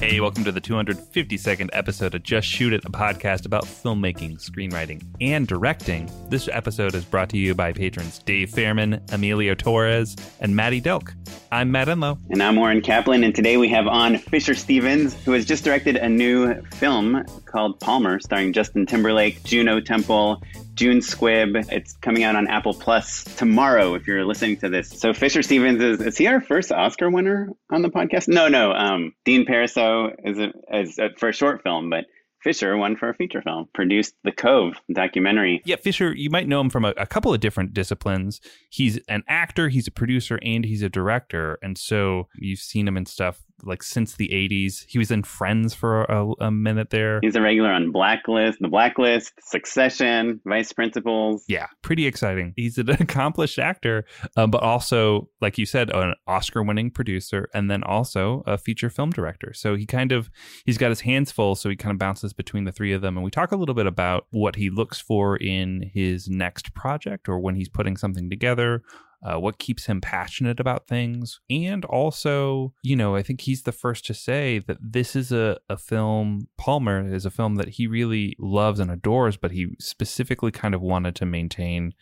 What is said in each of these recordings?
Hey, welcome to the 252nd episode of Just Shoot It, a podcast about filmmaking, screenwriting, and directing. This episode is brought to you by patrons Dave Fairman, Emilio Torres, and Maddie Delk. I'm Matt Enlow. And I'm Oren Kaplan, and today we have on Fisher Stevens, who has just directed a new film called Palmer, starring Justin Timberlake, Juno Temple, June Squibb. It's coming out on Apple Plus tomorrow if you're listening to this. So Fisher Stevens is is he our first Oscar winner on the podcast? No, no. Um, Dean Parisot is a, is a, for a short film, but Fisher won for a feature film. Produced The Cove documentary. Yeah, Fisher, you might know him from a, a, couple of different disciplines. He's an actor, he's a producer, and he's a director. And so you've seen him in stuff like since the 80s. He was in Friends for a, a, minute there. He's a regular on Blacklist, The Blacklist, Succession, Vice Principals. Yeah, pretty exciting. He's an accomplished actor, um, but also, like you said, an Oscar winning producer and then also a feature film director. So he kind of, he's got his hands full. So he kind of bounces between the three of them. And we talk a little bit about what he looks for in his next project or when he's putting something together uh, what keeps him passionate about things. And also, you know, I think he's the first to say that this is a, a film, Palmer is a film that he really loves and adores, but he specifically kind of wanted to maintain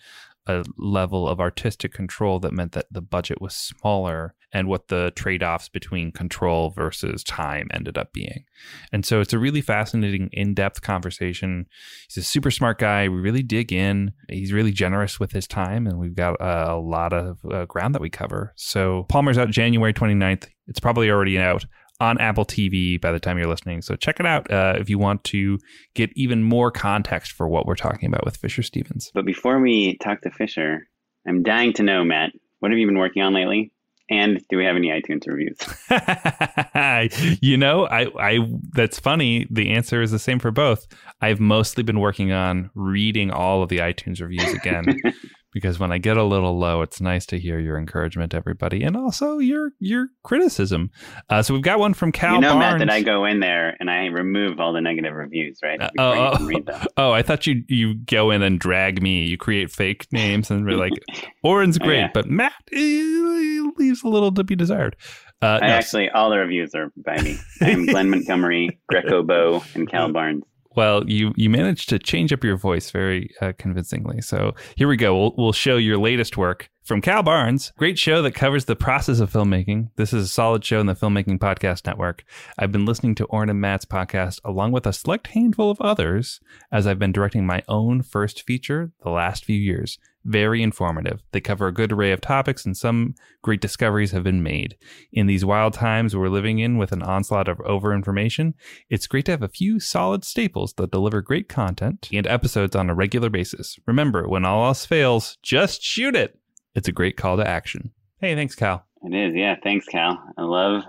a level of artistic control that meant that the budget was smaller and what the trade offs between control versus time ended up being. And so it's a really fascinating, in depth conversation. He's a super smart guy. We really dig in. He's really generous with his time, and we've got uh, a lot of uh, ground that we cover. So Palmer's out January 29th. It's probably already out on Apple TV by the time you're listening. So check it out uh, if you want to get even more context for what we're talking about with Fisher Stevens. But before we talk to Fisher, I'm dying to know, Matt, what have you been working on lately? And do we have any iTunes reviews? you know, I, I that's funny. The answer is the same for both. I've mostly been working on reading all of the iTunes reviews again because when I get a little low, it's nice to hear your encouragement, everybody, and also your your criticism. Uh, so we've got one from Cal. You know, Barnes. Matt, that I go in there and I remove all the negative reviews, right? Uh, oh, oh, oh, I thought you you go in and drag me. You create fake names and we're like, "Oren's great," oh, yeah. but Matt leaves a little to be desired. Uh, I no. actually, all the reviews are by me. I'm Glenn Montgomery, Greco Bow, and Cal Barnes. Well, you you managed to change up your voice very uh, convincingly. So here we go. We'll, we'll show your latest work from Cal Barnes. Great show that covers the process of filmmaking. This is a solid show in the Filmmaking Podcast Network. I've been listening to Oren and Matt's podcast along with a select handful of others as I've been directing my own first feature the last few years. Very informative. They cover a good array of topics, and some great discoveries have been made. In these wild times we're living in with an onslaught of overinformation, it's great to have a few solid staples that deliver great content and episodes on a regular basis. Remember, when all else fails, just shoot it. It's a great call to action. Hey, thanks, Cal. It is, yeah. Thanks, Cal. I love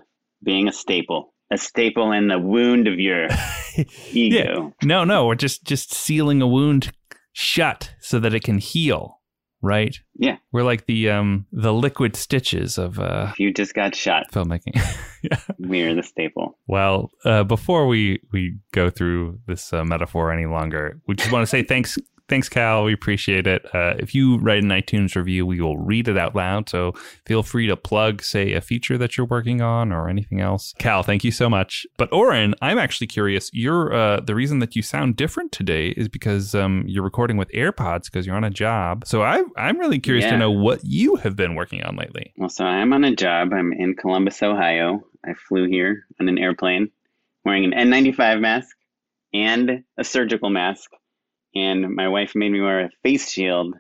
being a staple. A staple in the wound of your ego. Yeah. No, no, we're just just sealing a wound shut so that it can heal. Right? Yeah. We're like the um the liquid stitches of uh you just got shot. Filmmaking. yeah. We're the staple. Well, uh, before we we go through this uh, metaphor any longer, we just want to say thanks Thanks, Cal. We appreciate it. Uh, if you write an iTunes review, we will read it out loud. So feel free to plug, say, a feature that you're working on or anything else. Cal, thank you so much. But Oren, I'm actually curious. You're uh, the reason that you sound different today is because um, you're recording with AirPods because you're on a job. So I, I'm really curious Yeah. to know what you have been working on lately. Well, so I'm on a job. I'm in Columbus, Ohio. I flew here on an airplane wearing an N95 mask and a surgical mask. And my wife made me wear a face shield,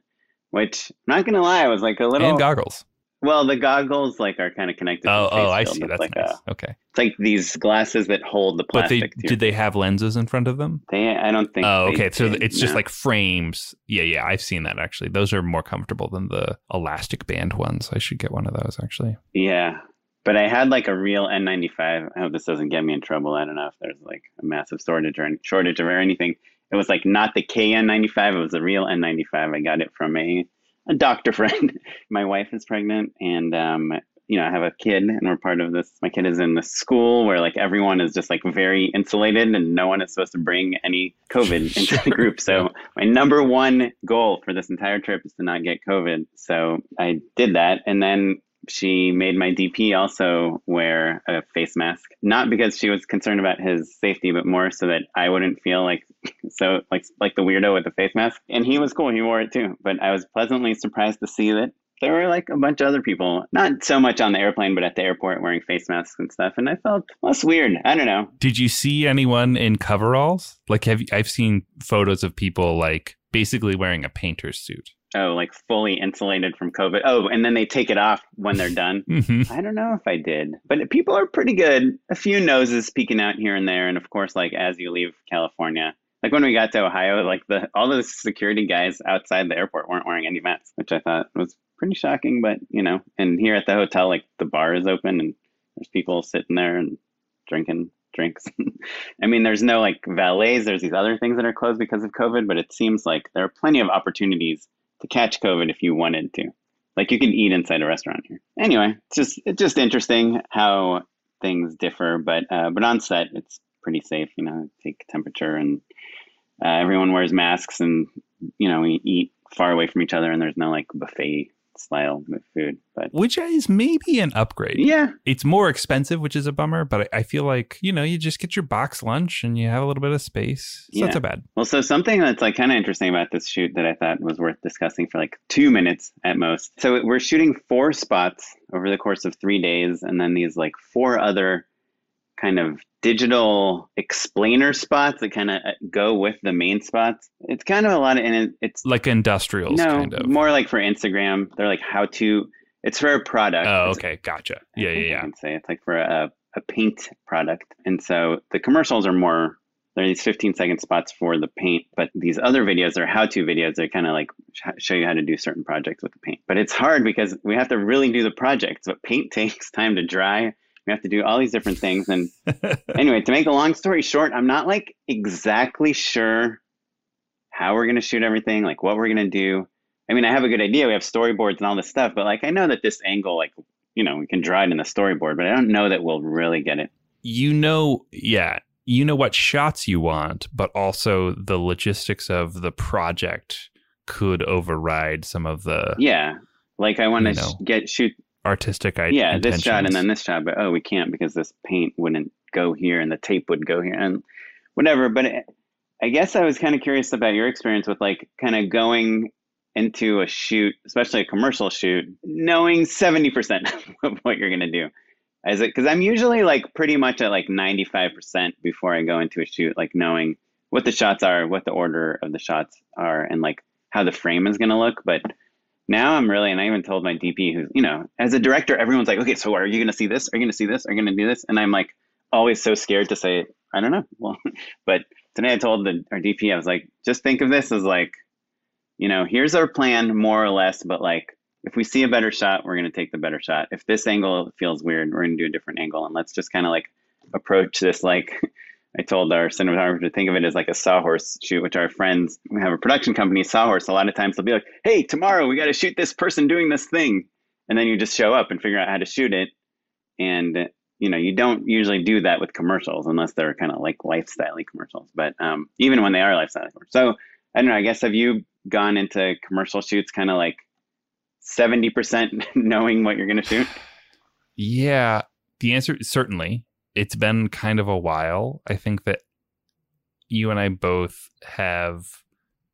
which I'm not gonna lie, I was like a little. And goggles. well, the goggles like are kind of connected. to Oh, the face oh, I see. It's That's like nice. a, okay. it's like these glasses that hold the But they plastic. did they have lenses in front of them? They, I don't think. Oh, okay. So did, it's just like frames. Yeah, yeah. I've seen that actually. Those are more comfortable than the elastic band ones. I should get one of those actually. Yeah. But I had like a real N95. I hope this doesn't get me in trouble. I don't know if there's like a massive shortage or shortage or anything. It was like not the KN95. It was a real N95. I got it from a, a doctor friend. My wife is pregnant and, um, you know, I have a kid and we're part of this. My kid is in the school where like everyone is just like very insulated and no one is supposed to bring any COVID into the group. So my number one goal for this entire trip is to not get COVID. So I did that. And then she made my DP also wear a face mask, not because she was concerned about his safety, but more so that I wouldn't feel like so like like the weirdo with the face mask. And he was cool; he wore it too. But I was pleasantly surprised to see that there were like a bunch of other people, not so much on the airplane, but at the airport wearing face masks and stuff. And I felt less weird. I don't know. Did you see anyone in coveralls? Like, have you, I've seen photos of people like basically wearing a painter's suit. Oh, like fully insulated from COVID. Oh, and then they take it off when they're done. hmm I don't know if I did, but people are pretty good. A few noses peeking out here and there, and of course, like as you leave California, like when we got to Ohio, like the all the security guys outside the airport weren't wearing any masks, which I thought was pretty shocking. But you know, and here at the hotel, like the bar is open and there's people sitting there and drinking drinks. I mean, there's no like valets. There's these other things that are closed because of COVID, but it seems like there are plenty of opportunities to catch COVID if you wanted to. Like you can eat inside a restaurant here. Anyway, it's just it's just interesting how things differ, but uh, but on set it's pretty safe. You know, take temperature and uh, everyone wears masks, and you know we eat far away from each other, and there's no like buffet style food. But Which is maybe an upgrade. yeah, It's more expensive, which is a bummer, but I I feel like, you know, you just get your box lunch and you have a little bit of space. It's Yeah. not so bad. Well, so something that's like kind of interesting about this shoot that I thought was worth discussing for like two minutes at most. So we're shooting four spots over the course of three days, and then these like four other kind of digital explainer spots that kind of uh, go with the main spots. It's kind of a lot of, and it, it's Like industrials, no kind of. more like for Instagram. They're like how to. It's for a product. oh, It's- okay. Gotcha. I Yeah, yeah, I yeah. can say it's like for a, a paint product. And so the commercials are more, there are these 15 second spots for the paint, but these other videos are how to videos. They kind of like sh- show you how to do certain projects with the paint. But it's hard because we have to really do the projects, but paint takes time to dry. We have to do all these different things. And anyway, to make a long story short, I'm not like exactly sure how we're going to shoot everything, like what we're going to do. I mean, I have a good idea. We have storyboards and all this stuff, but like I know that this angle, like, you know, we can draw it in the storyboard, but I don't know that we'll really get it. you know, yeah, you know what shots you want, but also the logistics of the project could override some of the Yeah. Like I want to You know. sh- get shoot artistic i- yeah, this shot and then this shot, but oh, we can't because this paint wouldn't go here and the tape would go here and whatever. But it, I guess I was kind of curious about your experience with like kind of going into a shoot, especially a commercial shoot, knowing 70% of what you're going to do. As it, because I'm usually like pretty much at like 95% before I go into a shoot, like knowing what the shots are, what the order of the shots are, and like how the frame is going to look. But now I'm really, and I even told my DP, who's, you know, as a director, everyone's like, okay, so are you going to see this? Are you going to see this? Are you going to do this? And I'm like, always so scared to say, I don't know. Well, but today I told the, our DP, I was like, just think of this as like, you know, here's our plan more or less, but like, if we see a better shot, we're going to take the better shot. If this angle feels weird, we're going to do a different angle. And let's just kind of like approach this like, I told our cinematographer to think of it as like a sawhorse shoot, which our friends, we have a production company, Sawhorse. A lot of times they'll be like, hey, tomorrow we got to shoot this person doing this thing. And then you just show up and figure out how to shoot it. And, you know, you don't usually do that with commercials unless they're kind of like lifestyle commercials. But um, even when they are lifestyle commercials. So I don't know. I guess have you gone into commercial shoots kind of like 70% knowing what you're going to shoot? Yeah, the answer is certainly. It's been kind of a while. I think that you and I both have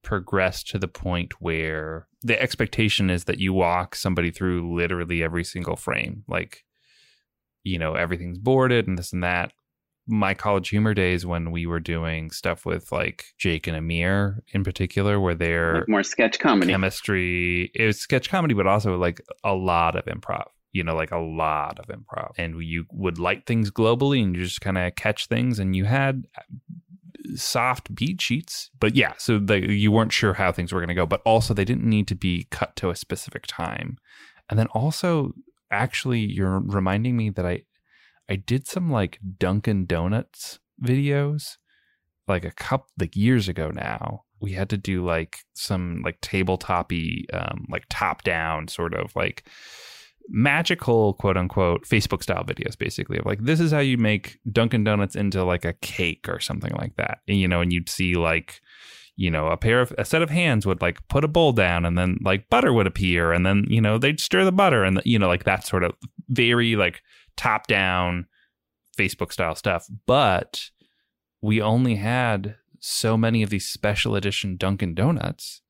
progressed to the point where the expectation is that you walk somebody through literally every single frame. Like, you know, everything's boarded and this and that. My CollegeHumor days when we were doing stuff with like Jake and Amir in particular, where they're Like more sketch comedy. chemistry. It was sketch comedy, but also like a lot of improv. You know, like a lot of improv, and you would light things globally, and you just kind of catch things, and you had soft beat sheets. But yeah, so you weren't sure how things were going to go, but also they didn't need to be cut to a specific time. And then also, actually, you're reminding me that I I did some like Dunkin' Donuts videos like a couple like years ago now we had to do like some like tabletopy um like top down sort of like magical quote unquote facebook style videos basically of like this is how you make dunkin donuts into like a cake or something like that and, you know and you'd see like you know a pair of a set of hands would like put a bowl down and then like butter would appear and then you know they'd stir the butter and you know like that sort of very like top down facebook style stuff but we only had so many of these special edition Dunkin' Donuts.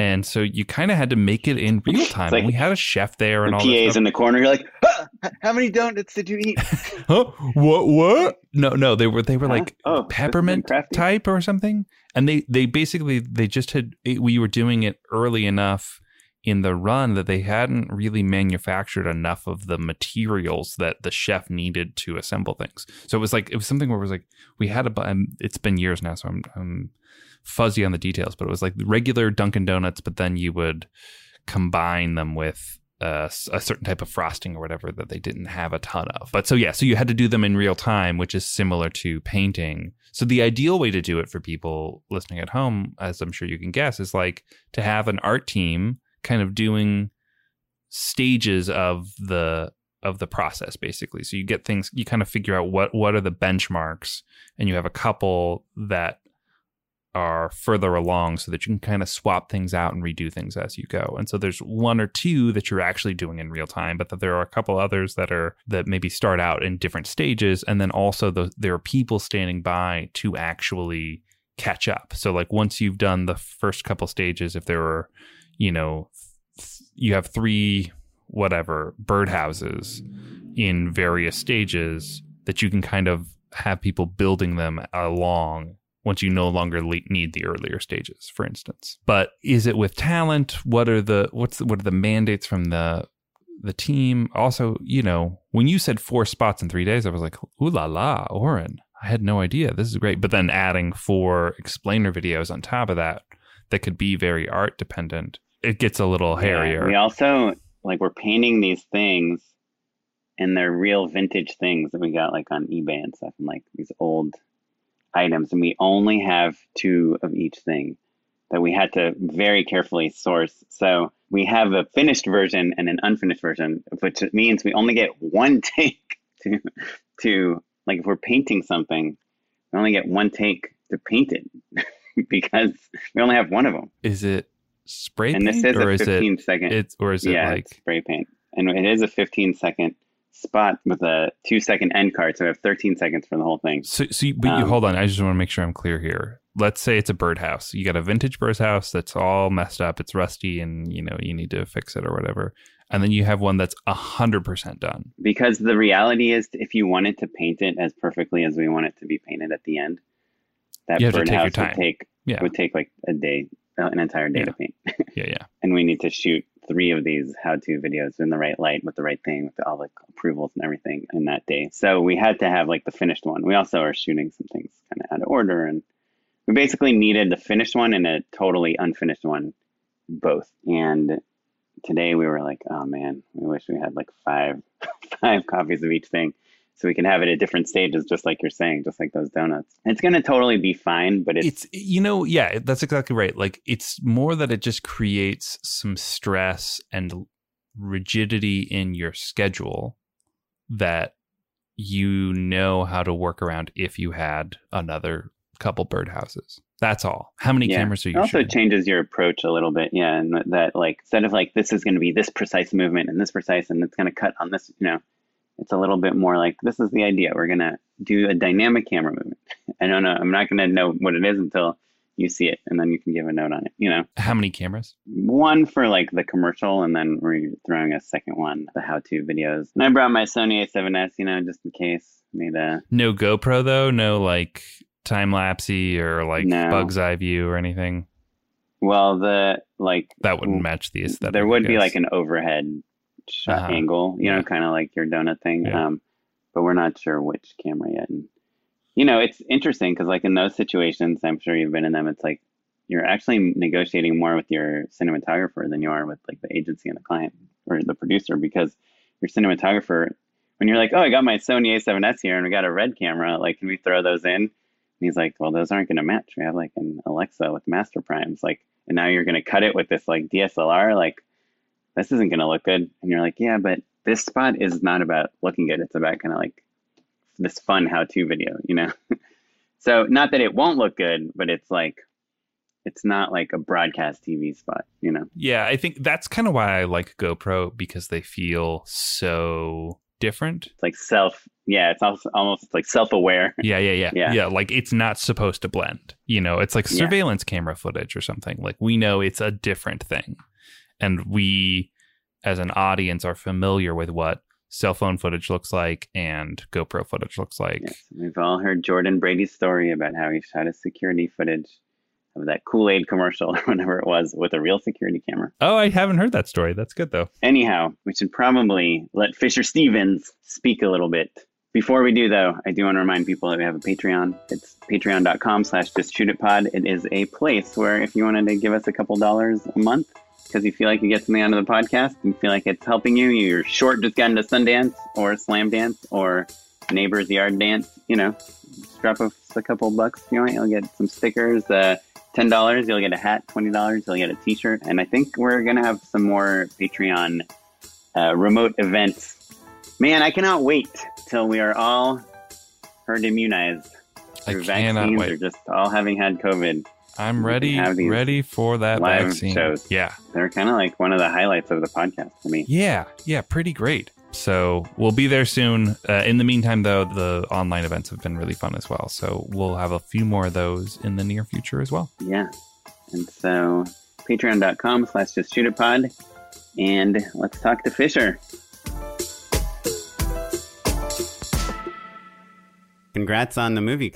And so you kind of had to make it in real time. like and we had a chef there and the all PA's in the corner. You're like, "Ah, how many donuts did you eat? huh? What what? No, no, they were they were Huh? like Oh, peppermint type or something. And they they basically they just had we were doing it early enough in the run that they hadn't really manufactured enough of the materials that the chef needed to assemble things. So it was like it was something where it was like we had a it's been years now so I'm I'm fuzzy on the details, but it was like regular Dunkin' Donuts, but then you would combine them with uh, a certain type of frosting or whatever that they didn't have a ton of. But so yeah, so you had to do them in real time, which is similar to painting. So the ideal way to do it for people listening at home, as I'm sure you can guess, is like to have an art team kind of doing stages of the of the process basically so you get things you kind of figure out what what are the benchmarks and you have a couple that are further along so that you can kind of swap things out and redo things as you go. And so there's one or two that you're actually doing in real time, but that there are a couple others that are that maybe start out in different stages and then also the, there are people standing by to actually catch up. So like once you've done the first couple stages if there are, you know, th- you have three whatever birdhouses in various stages that you can kind of have people building them along once you no longer le- need the earlier stages for instance. But is it with talent? What are the what's the, what are the mandates from the the team? Also you know when you said four spots in three days i was like ooh la la oren. I had no idea. This is great. But then adding four explainer videos on top of that that could be very art dependent it gets a little hairier. Yeah, we also like we're painting these things and they're real vintage things that we got like on eBay and stuff and like these old items and we only have two of each thing that we had to very carefully source. So we have a finished version and an unfinished version, which means we only get one take to to like if we're painting something, we only get one take to paint it because we only have one of them. is it spray And paint this is or a is it second it's or is it yeah, like spray paint. And it is a 15 second spot with a two second end card. So we have 13 seconds for the whole thing. So, so you, but you Um, hold on. I just want to make sure I'm clear here. Let's say it's a birdhouse. You got a vintage birdhouse that's all messed up. It's rusty, and you know you need to fix it or whatever. And then you have one that's hundred percent done. Because the reality is, if you wanted to paint it as perfectly as we want it to be painted at the end, that You have to take your birdhouse would take Yeah, would take like a day, an entire day Yeah. to paint. yeah, yeah. and we need to shoot three of these how-to videos in the right light with the right thing with all the approvals and everything in that day so we had to have like the finished one we also are shooting some things kind of out of order and we basically needed the finished one and a totally unfinished one both and today we were like oh man we wish we had like five five copies of each thing so we can have it at different stages just like you're saying just like those donuts it's going to totally be fine but it's, It's you know yeah, that's exactly right. Like it's more that it just creates some stress and rigidity in your schedule that you know how to work around if you had another couple birdhouses. That's all. How many Yeah. cameras are It you also shooting? changes your approach a little bit. Yeah. And that, that like, instead of like, this is going to be this precise movement and this precise, and it's going to cut on this, you know, it's a little bit more like, this is the idea. We're going to do a dynamic camera movement. I don't know. I'm not going to know what it is until you see it. And then you can give a note on it, you know, How many cameras? one for like the commercial and then we're throwing a second one, the how to videos. And I brought my Sony A7S, you know, just in case. Made a, No GoPro though. No like time lapsey or like No. bug's eye view or anything. well, the like, That wouldn't match the aesthetic. there would be like an overhead shot Uh-huh. angle, you know, Yeah. kind of like your donut thing. Yeah. Um, but we're not sure which camera yet. And you know, it's interesting because like in those situations, I'm sure you've been in them. It's like you're actually negotiating more with your cinematographer than you are with like the agency and the client or the producer because your cinematographer, when you're like, oh, I got my Sony A7S here and we got a red camera, like, can we throw those in? And he's like, well, those aren't going to match. We have like an Alexa with master primes, like, and now you're going to cut it with this like DSLR, like, this isn't going to look good. And you're like, yeah, but this spot is not about looking good. It's about kind of like this fun how-to video, you know? so not that it won't look good, but it's like, it's not like a broadcast TV spot, you know? Yeah, I think that's kind of why I like GoPro because they feel so different. It's like self, yeah, it's also almost like self-aware. Yeah, yeah, yeah, Yeah. yeah. Like it's not supposed to blend. You know, it's like Yeah. surveillance camera footage or something. Like we know it's a different thing, and we, as an audience, are familiar with what cell phone footage looks like and GoPro footage looks like. Yes, we've all heard Jordan Brady's story about how he shot his security footage of that Kool-Aid commercial or whatever it was with a real security camera. Oh, I haven't heard that story. That's good though. Anyhow, we should probably let Fisher Stevens speak a little bit. Before we do, though, I do want to remind people that we have a Patreon. It's patreon.com slash just shoot it pod. It is a place where if you wanted to give us a couple dollars a month because you feel like you get something out of the podcast, you feel like it's helping you, you're short, just got into Sundance or Slamdance or Neighbors Yard Dance, you know, just drop us a couple bucks if you want. You'll get some stickers. Uh, $10, you'll get a hat. $20, you'll get a t shirt. And I think we're going to have some more Patreon uh, remote events. Man, I cannot wait till we are all herd immunized I through vaccines wait. or just all having had COVID. I'm ready, ready for that live vaccine. shows. Yeah, They're kind of like one of the highlights of the podcast for me. yeah, yeah. Pretty great. So we'll be there soon. Uh, in the meantime, though, the online events have been really fun as well. So we'll have a few more of those in the near future as well. Yeah. And so patreon.com slash just shoot it pod. And let's talk to Fisher. Congrats on the movie.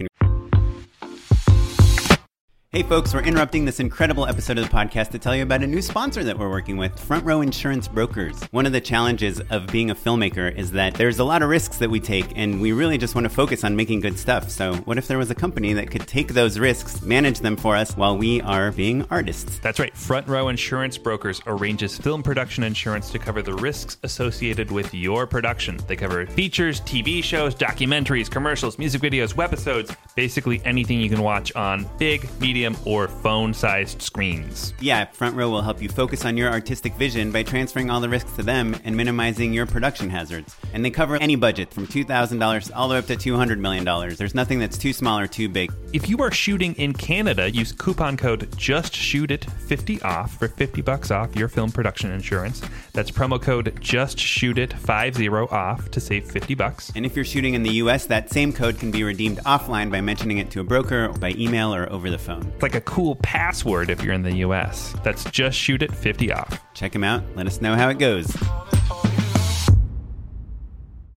Hey folks, we're interrupting this incredible episode of the podcast to tell you about a new sponsor that we're working with, Front Row Insurance Brokers. One of the challenges of being a filmmaker is that there's a lot of risks that we take, and we really just want to focus on making good stuff. So, what if there was a company that could take those risks, manage them for us while we are being artists? That's right. Front Row Insurance Brokers arranges film production insurance to cover the risks associated with your production. They cover features, TV shows, documentaries, commercials, music videos, webisodes, basically anything you can watch on big, medium, or phone sized screens. Yeah, Front Row will help you focus on your artistic vision by transferring all the risks to them and minimizing your production hazards. And they cover any budget from $2,000 all the way up to $200 million. There's nothing that's too small or too big. If you are shooting in Canada, use coupon code JustShootIt50 off for 50 bucks off your film production insurance. That's promo code just shoot JustShootIt50 off to save 50 bucks. And if you're shooting in the US, that same code can be redeemed offline by mentioning it to a broker, by email, or over the phone. It's like a cool password if you're in the US. That's just shoot it 50 off. Check them out. Let us know how it goes.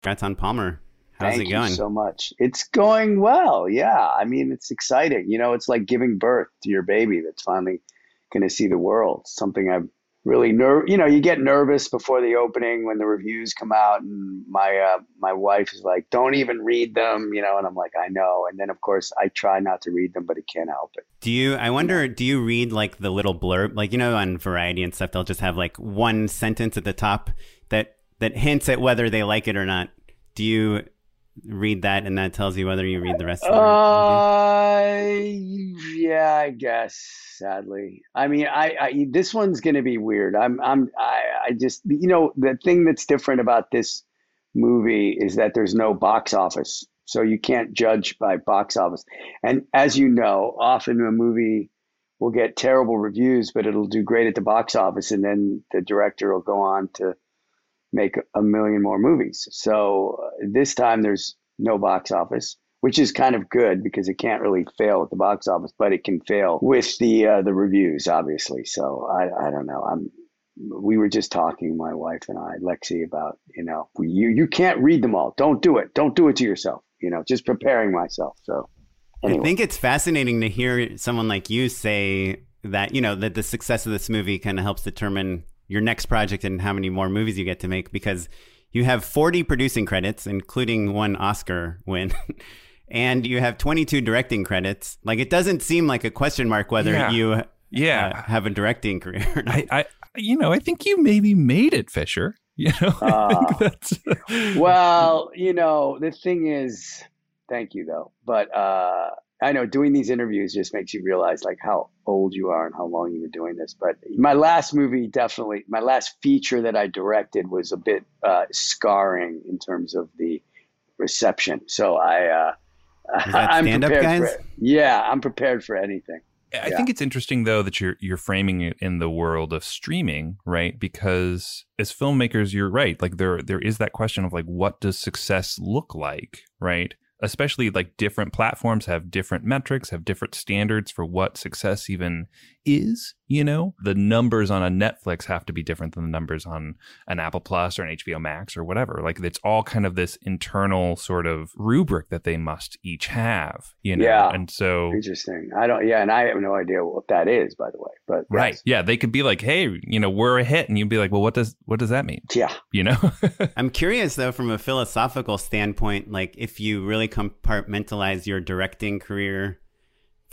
Congrats on Palmer. How's Thank it going? you so much. It's going well. Yeah. I mean, it's exciting. You know, it's like giving birth to your baby that's finally going to see the world. Something I've really ner- you know, you get nervous before the opening when the reviews come out and my uh, my wife is like, "Don't even read them," you know, and I'm like, "I know." And then of course, I try not to read them, but it can't help it. Do you? I wonder. Do you read like the little blurb, like you know, on Variety and stuff? They'll just have like one sentence at the top that that hints at whether they like it or not. Do you read that, and that tells you whether you read the rest of the? Uh, yeah, I guess. Sadly, I mean, I, I this one's gonna be weird. I'm, I'm, I, I just, you know, the thing that's different about this movie is that there's no box office So you can't judge by box office. And as you know, often a movie will get terrible reviews, but it'll do great at the box office, and then the director will go on to make a million more movies. So uh, this time there's no box office, which is kind of good because it can't really fail at the box office, but it can fail with the uh, the reviews, obviously. So I, I don't know. I'm we were just talking, my wife and I, Lexi, about you know you you can't read them all. Don't do it. Don't do it to yourself. You know, just preparing myself. So anyway. I think it's fascinating to hear someone like you say that you know that the success of this movie kind of helps determine your next project and how many more movies you get to make because you have 40 producing credits, including one Oscar win. and you have 22 directing credits. Like it doesn't seem like a question mark whether yeah. you yeah uh, have a directing career. I, I, you know, I think you maybe made it, Fisher. You know, uh, well, you know, the thing is, thank you though, but uh, I know doing these interviews just makes you realize like how old you are and how long you've been doing this. But my last movie, definitely, my last feature that I directed was a bit uh, scarring in terms of the reception. So I, uh, I'm prepared guys? for it. Yeah, I'm prepared for anything. I yeah. think it's interesting though that you're you're framing it in the world of streaming, right? Because as filmmakers, you're right. Like there there is that question of like what does success look like, right? Especially like different platforms have different metrics, have different standards for what success even is, you know? The numbers on a Netflix have to be different than the numbers on an Apple Plus or an HBO Max or whatever. Like it's all kind of this internal sort of rubric that they must each have, you know? Yeah. And so interesting. I don't, yeah. And I have no idea what that is, by the way, but right. Yes. Yeah. They could be like, Hey, you know, we're a hit. And you'd be like, well, what does, what does that mean? Yeah. You know? I'm curious though, from a philosophical standpoint, like if you really compartmentalize your directing career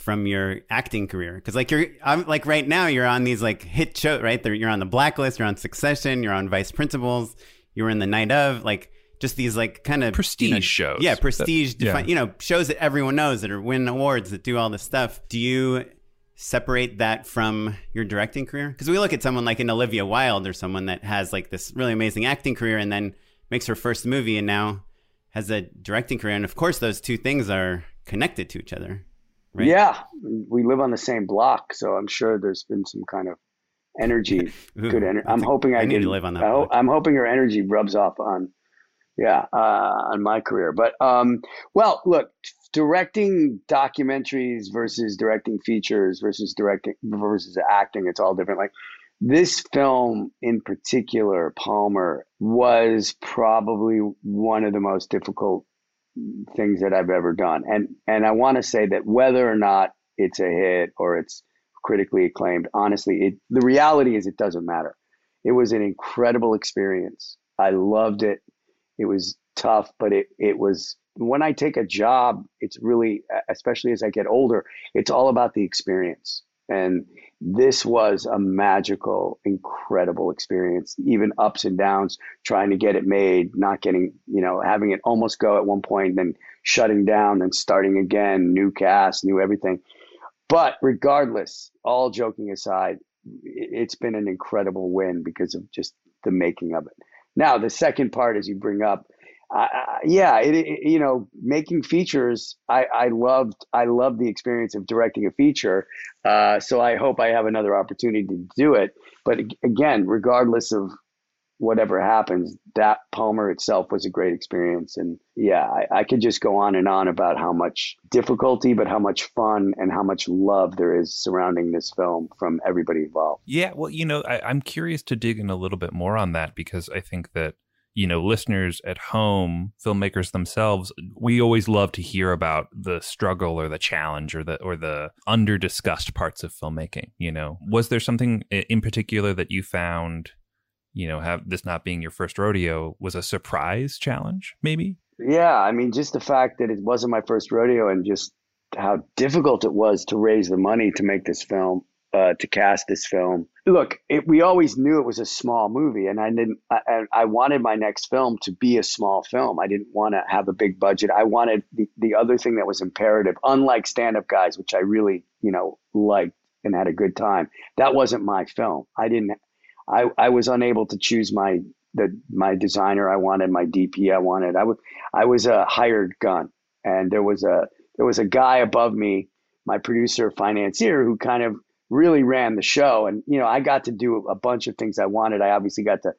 from your acting career? Because like you're I'm like right now you're on these like hit show right? You're on the blacklist you're on succession you're on vice principals you were in the night of like just these like kind of prestige you know, shows yeah prestige that, yeah. you know shows that everyone knows that are win awards that do all this stuff. Do you separate that from your directing career? Because we look at someone like an olivia wilde or someone that has like this really amazing acting career and then makes her first movie and now has a directing career. And of course those two things are connected to each other Right? Yeah, we live on the same block, so I'm sure there's been some kind of energy, good energy. I'm hoping I, I need to live on that. I, am hoping your energy rubs off on, yeah, uh, on my career. But um, well, look, directing documentaries versus directing features versus directing versus acting, it's all different. Like this film in particular, Palmer, was probably one of the most difficult things that I've ever done. And and I want to say that whether or not it's a hit or it's critically acclaimed, honestly, it the reality is it doesn't matter. It was an incredible experience. I loved it. It was tough, but it it was when I take a job, it's really especially as I get older, it's all about the experience. And this was a magical, incredible experience, even ups and downs, trying to get it made, not getting, you know, having it almost go at one point, then shutting down, then starting again, new cast, new everything. But regardless, all joking aside, it's been an incredible win because of just the making of it. Now, the second part, as you bring up, uh, yeah, it, it, you know, making features. I, I loved I loved the experience of directing a feature. Uh, so I hope I have another opportunity to do it. But again, regardless of whatever happens, that Palmer itself was a great experience. And yeah, I, I could just go on and on about how much difficulty, but how much fun and how much love there is surrounding this film from everybody involved. Yeah, well, you know, I, I'm curious to dig in a little bit more on that because I think that you know, listeners at home, filmmakers themselves, we always love to hear about the struggle or the challenge or the or the under discussed parts of filmmaking. You know, was there something in particular that you found, you know, have this not being your first rodeo was a surprise challenge, maybe? Yeah, I mean, just the fact that it wasn't my first rodeo and just how difficult it was to raise the money to make this film uh, to cast this film. Look, it, we always knew it was a small movie, and I didn't. I, I wanted my next film to be a small film. I didn't want to have a big budget. I wanted the, the other thing that was imperative, unlike Stand Up Guys, which I really, you know, liked and had a good time. That wasn't my film. I didn't. I, I was unable to choose my the my designer I wanted, my DP I wanted. I would I was a hired gun And there was a there was a guy above me, my producer financier, who kind of really ran the show. And you know, I got to do a bunch of things I wanted. I obviously got to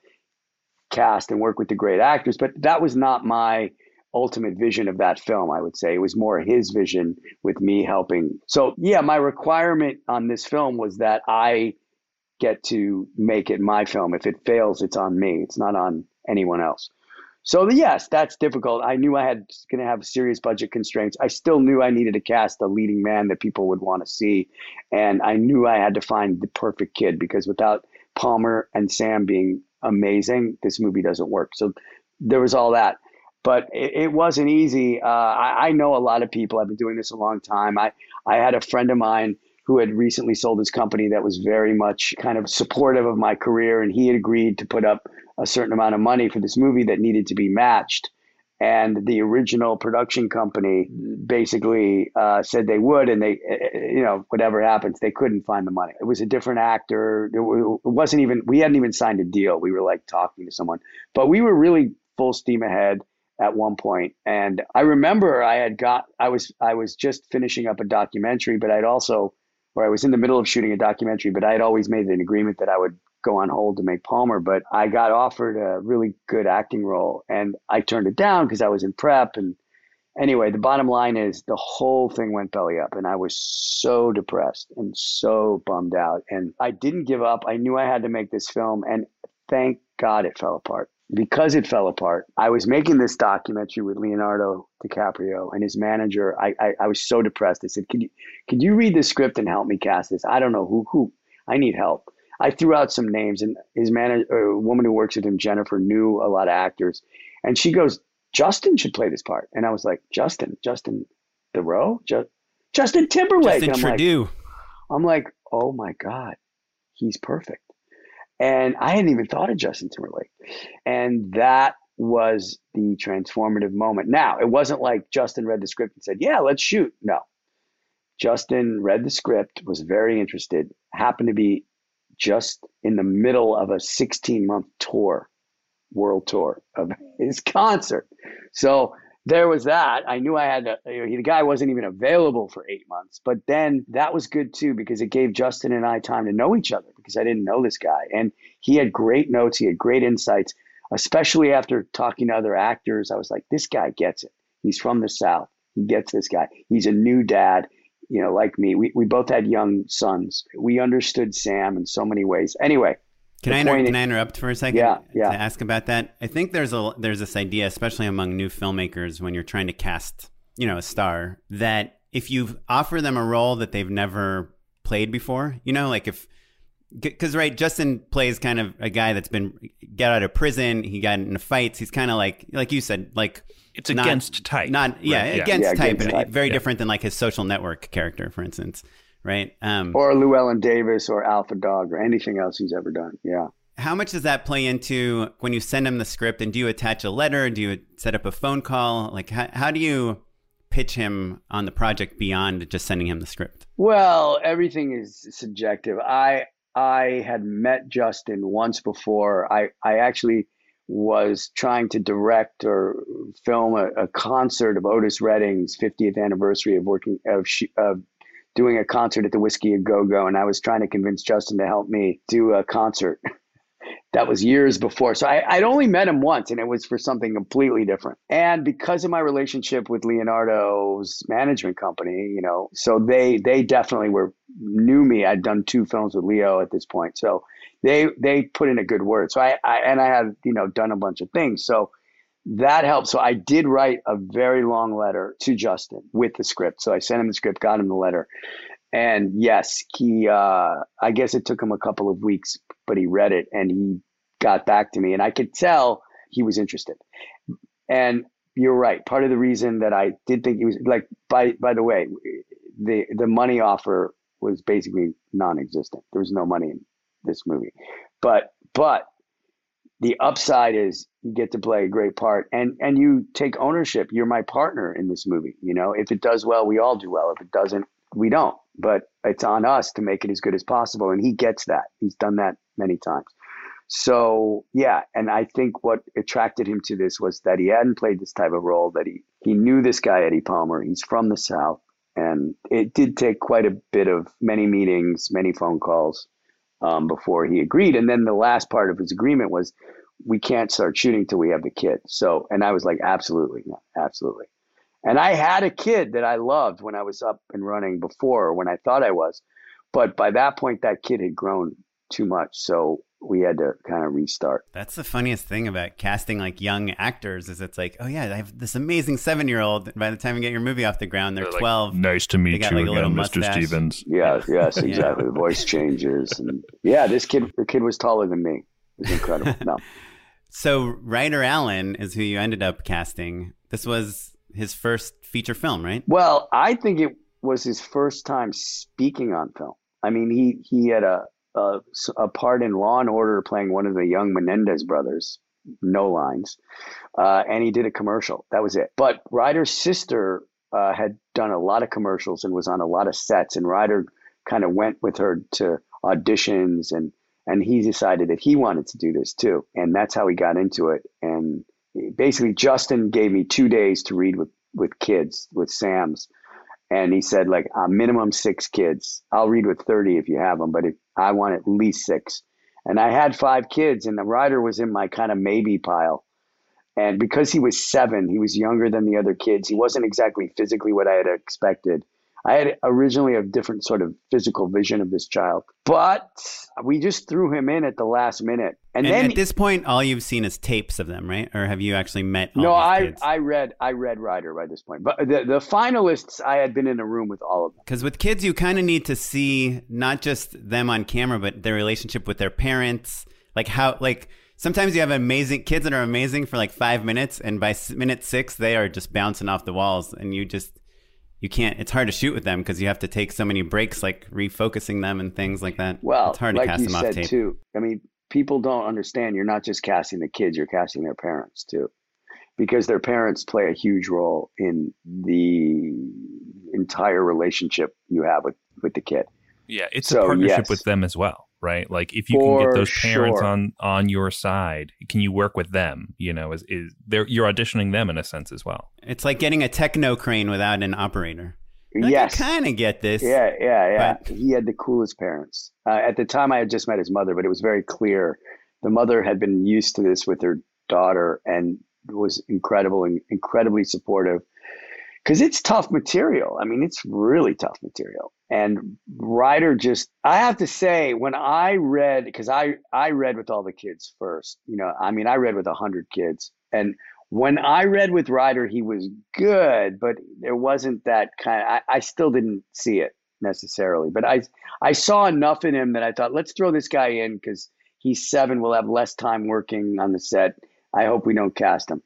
cast and work with the great actors, but that was not my ultimate vision of that film, I would say. It was more his vision with me helping. So, yeah, my requirement on this film was that I get to make it my film. If it fails, it's on me, it's not on anyone else. So, yes, that's difficult. I knew I had going to have serious budget constraints. I still knew I needed to cast a leading man that people would want to see. And I knew I had to find the perfect kid because without Palmer and Sam being amazing, this movie doesn't work. So, there was all that but it, it wasn't easy. Uh, I, I, know a lot of people. I've been doing this a long time. I, I had a friend of mine who had recently sold his company that was very much kind of supportive of my career, and he had agreed to put up a certain amount of money for this movie that needed to be matched. And the original production company basically uh, said they would, and they, eh, eh, you know, whatever happens, they couldn't find the money. It was a different actor. It wasn't even, we hadn't even signed a deal. We were like talking to someone, but we were really full steam ahead at one point and i remember i had got i was i was just finishing up a documentary but i'd also or i was in the middle of shooting a documentary but i had always made an agreement that i would go on hold to make palmer but i got offered a really good acting role and i turned it down because i was in prep and anyway the bottom line is the whole thing went belly up and i was so depressed and so bummed out and i didn't give up i knew i had to make this film and thank god it fell apart because it fell apart, I was making this documentary with Leonardo DiCaprio and his manager. I, I, I, was so depressed. I said, "Could you could you read the script and help me cast this? I don't know who who. I need help." I threw out some names, and his manager, a woman who works with him, Jennifer, knew a lot of actors, and she goes, "Justin should play this part." And I was like, "Justin, Justin, Theroux, Just, Justin Timberlake." Justin I'm Trudeau. Like, I'm like, "Oh my god, he's perfect." And I hadn't even thought of Justin Timberlake. And that was the transformative moment. Now, it wasn't like Justin read the script and said, Yeah, let's shoot. No. Justin read the script, was very interested, happened to be just in the middle of a 16 month tour, world tour of his concert. So there was that. I knew I had to, you know, the guy wasn't even available for eight months. But then that was good too because it gave Justin and I time to know each other because I didn't know this guy. And he had great notes, he had great insights, especially after talking to other actors. I was like, this guy gets it. He's from the South. He gets this guy. He's a new dad, you know, like me. We, we both had young sons. We understood Sam in so many ways. Anyway, can I, inter- can I interrupt for a second? Yeah, yeah. To ask about that, I think there's a there's this idea, especially among new filmmakers, when you're trying to cast, you know, a star, that if you offer them a role that they've never played before, you know, like if because right, Justin plays kind of a guy that's been got out of prison. He got into fights. He's kind of like like you said, like it's not, against type. Not yeah, right? against yeah, type, against and type. very yeah. different than like his social network character, for instance right? Um, or Llewyn Davis or Alpha Dog or anything else he's ever done. Yeah. How much does that play into when you send him the script and do you attach a letter? Do you set up a phone call? Like, how, how do you pitch him on the project beyond just sending him the script? Well, everything is subjective. I I had met Justin once before. I, I actually was trying to direct or film a, a concert of Otis Redding's 50th anniversary of working of, of doing a concert at the Whisky a Go Go, and I was trying to convince Justin to help me do a concert. that was years before. So I, would only met him once, and it was for something completely different. And because of my relationship with Leonardo's management company, you know, so they they definitely were knew me. I'd done two films with Leo at this point, so they they put in a good word. So I, I and I had you know done a bunch of things. So that helped. So I did write a very long letter to Justin with the script. So I sent him the script, got him the letter. And yes, he, uh, I guess it took him a couple of weeks, but he read it and he got back to me. And I could tell he was interested. And you're right. Part of the reason that I did think he was like, by, by the way, the, the money offer was basically non existent. There was no money this movie. But, but the upside is you get to play a great part and and you take ownership. You're my partner in this movie you know? If it does well we all do well. If it doesn't we don't. But it's on us to make it as good as possible and he gets that. He's done that many times. So yeah and i think what attracted him to this was that he hadn't played this type of role that he he knew this guy Eddie Palmer. He's from the South, and it did take quite a bit of many meetings, many phone calls um, before he agreed. And then the last part of his agreement was, we can't start shooting till we have the kid. So, and I was like, absolutely, absolutely. And I had a kid that I loved when I was up and running before, when I thought I was, but by that point, that kid had grown too much. So we had to kind of restart. That's the funniest thing about casting like young actors is it's like, oh yeah, I have this amazing seven year old. By the time you get your movie off the ground, they're, they're twelve. Like, nice to meet you like again, Mr. Stevens. Yeah, yes, exactly. yeah. The voice changes, and yeah, this kid, the kid was taller than me. It was incredible. No. So Ryder Allen is who you ended up casting. This was his first feature film, right? Well, I think it was his first time speaking on film. I mean, he he had a a, a part in Law and Order playing one of the young Menendez brothers, no lines, uh, and he did a commercial. That was it. But Ryder's sister uh, had done a lot of commercials and was on a lot of sets, and Ryder kind of went with her to auditions and and he decided that he wanted to do this too and that's how he got into it and basically justin gave me two days to read with with kids with sam's and he said like a minimum six kids. I'll read with 30 if you have them but if, i want at least six. And i had five kids and the Ryder was in my kind of maybe pile. And because he was seven he was younger than the other kids. He wasn't exactly physically what i had expected. I had originally a different sort of physical vision of this child, but we just threw him in at the last minute. And, and then at this point, all you've seen is tapes of them, right? Or have you actually met? no, I kids? I read I read Ryder by this point, but the the finalists I had been in a room with all of them. Because with kids, you kind of need to see not just them on camera, but their relationship with their parents, like how like sometimes you have amazing kids that are amazing for like five minutes and by minute six they are just bouncing off the walls and you just you can't it's hard to shoot with them because you have to take so many breaks like refocusing them and things like that well it's hard like to cast you them said off tape too i mean people don't understand you're not just casting the kids you're casting their parents too because their parents play a huge role in the entire relationship you have with with the kid yeah it's so, a partnership yes. with them as well right? Like if you For can get those parents sure. on on your side, can you work with them? You know, is is they're you're auditioning them in a sense as well. It's like getting a techno crane without an operator. Like, yes, kind of get this. Yeah, yeah, yeah. But... He had the coolest parents. Uh, at the time, I had just met his mother, but it was very clear the mother had been used to this with her daughter and was incredible and incredibly supportive because it's tough material. I mean, it's really tough material. And Ryder just, I have to say, when I read, because I I read with all the kids first. You know, I mean, I read with a hundred kids, and when I read with Ryder, he was good, but there wasn't that kind. Of, I, I still didn't see it necessarily, but I I saw enough in him that I thought, let's throw this guy in because he's seven. We'll have less time working on the set. I hope we don't cast him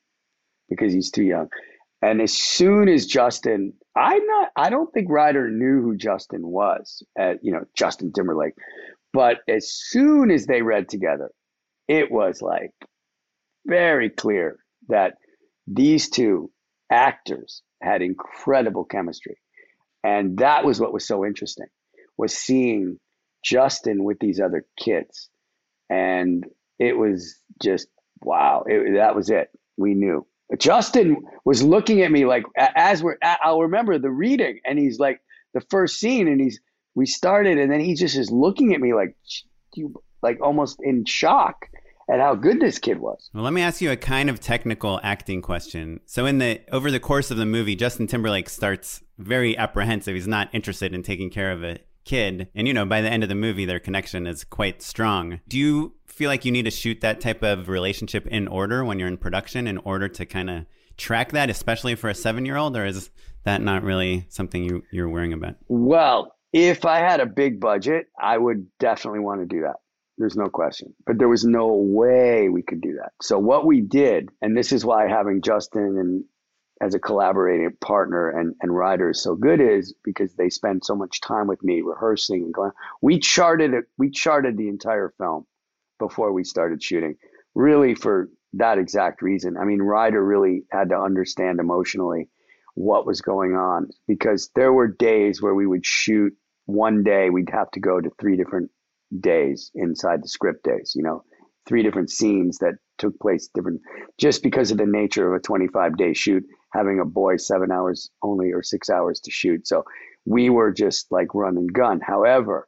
because he's too young. And as soon as Justin, I'm not, I don't think Ryder knew who Justin was, uh, you know, Justin Timberlake. But as soon as they read together, it was like very clear that these two actors had incredible chemistry. And that was what was so interesting was seeing Justin with these other kids. And it was just wow. It, that was it. We knew. Justin was looking at me like as we're I'll remember the reading and he's like the first scene and he's we started and then he just is looking at me like you like almost in shock at how good this kid was. Well, let me ask you a kind of technical acting question. So in the over the course of the movie, Justin Timberlake starts very apprehensive. He's not interested in taking care of a kid. And you know, by the end of the movie their connection is quite strong. Do you feel like you need to shoot that type of relationship in order when you're in production in order to kind of track that, especially for a seven year old, or is that not really something you, you're worrying about? Well, if I had a big budget, I would definitely want to do that. There's no question. But there was no way we could do that. So what we did, and this is why having Justin and as a collaborating partner and, and Ryder is so good is because they spend so much time with me rehearsing and going we charted it we charted the entire film before we started shooting, really for that exact reason. I mean, Ryder really had to understand emotionally what was going on because there were days where we would shoot one day, we'd have to go to three different days inside the script days, you know, three different scenes that took place different just because of the nature of a 25 day shoot having a boy seven hours only or six hours to shoot. So we were just like run and gun. However,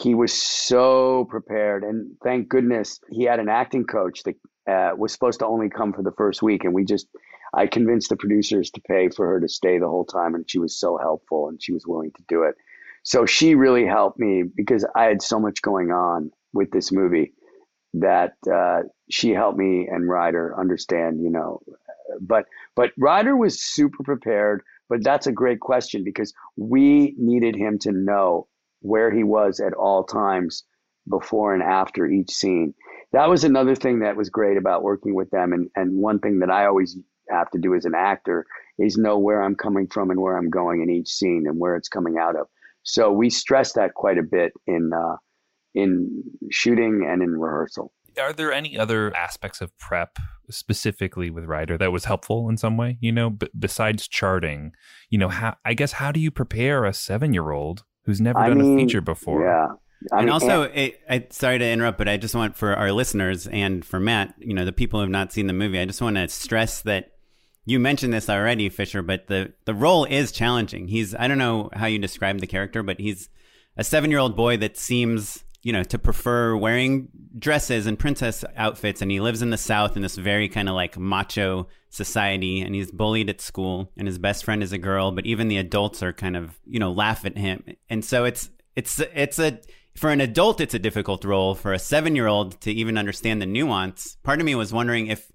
he was so prepared, and thank goodness he had an acting coach that uh, was supposed to only come for the first week, and we just I convinced the producers to pay for her to stay the whole time, and she was so helpful, and she was willing to do it. So she really helped me because I had so much going on with this movie that uh, she helped me and Ryder understand, you know. But but Ryder was super prepared. But that's a great question because we needed him to know where he was at all times before and after each scene. That was another thing that was great about working with them. And, and one thing that I always have to do as an actor is know where I'm coming from and where I'm going in each scene and where it's coming out of. So we stress that quite a bit in uh, in shooting and in rehearsal. Are there any other aspects of prep specifically with Ryder that was helpful in some way? You know, b- besides charting, you know, how I guess how do you prepare a seven year old who's never I done mean, a feature before? Yeah. I and mean, also, it, I, sorry to interrupt, but I just want for our listeners and for Matt, you know, the people who have not seen the movie, I just want to stress that you mentioned this already, Fisher, but the the role is challenging. He's I don't know how you describe the character, but he's a seven year old boy that seems you know, to prefer wearing dresses and princess outfits. And he lives in the South in this very kind of like macho society. And he's bullied at school. And his best friend is a girl, but even the adults are kind of, you know, laugh at him. And so it's, it's, it's a, for an adult, it's a difficult role. For a seven year old to even understand the nuance, part of me was wondering if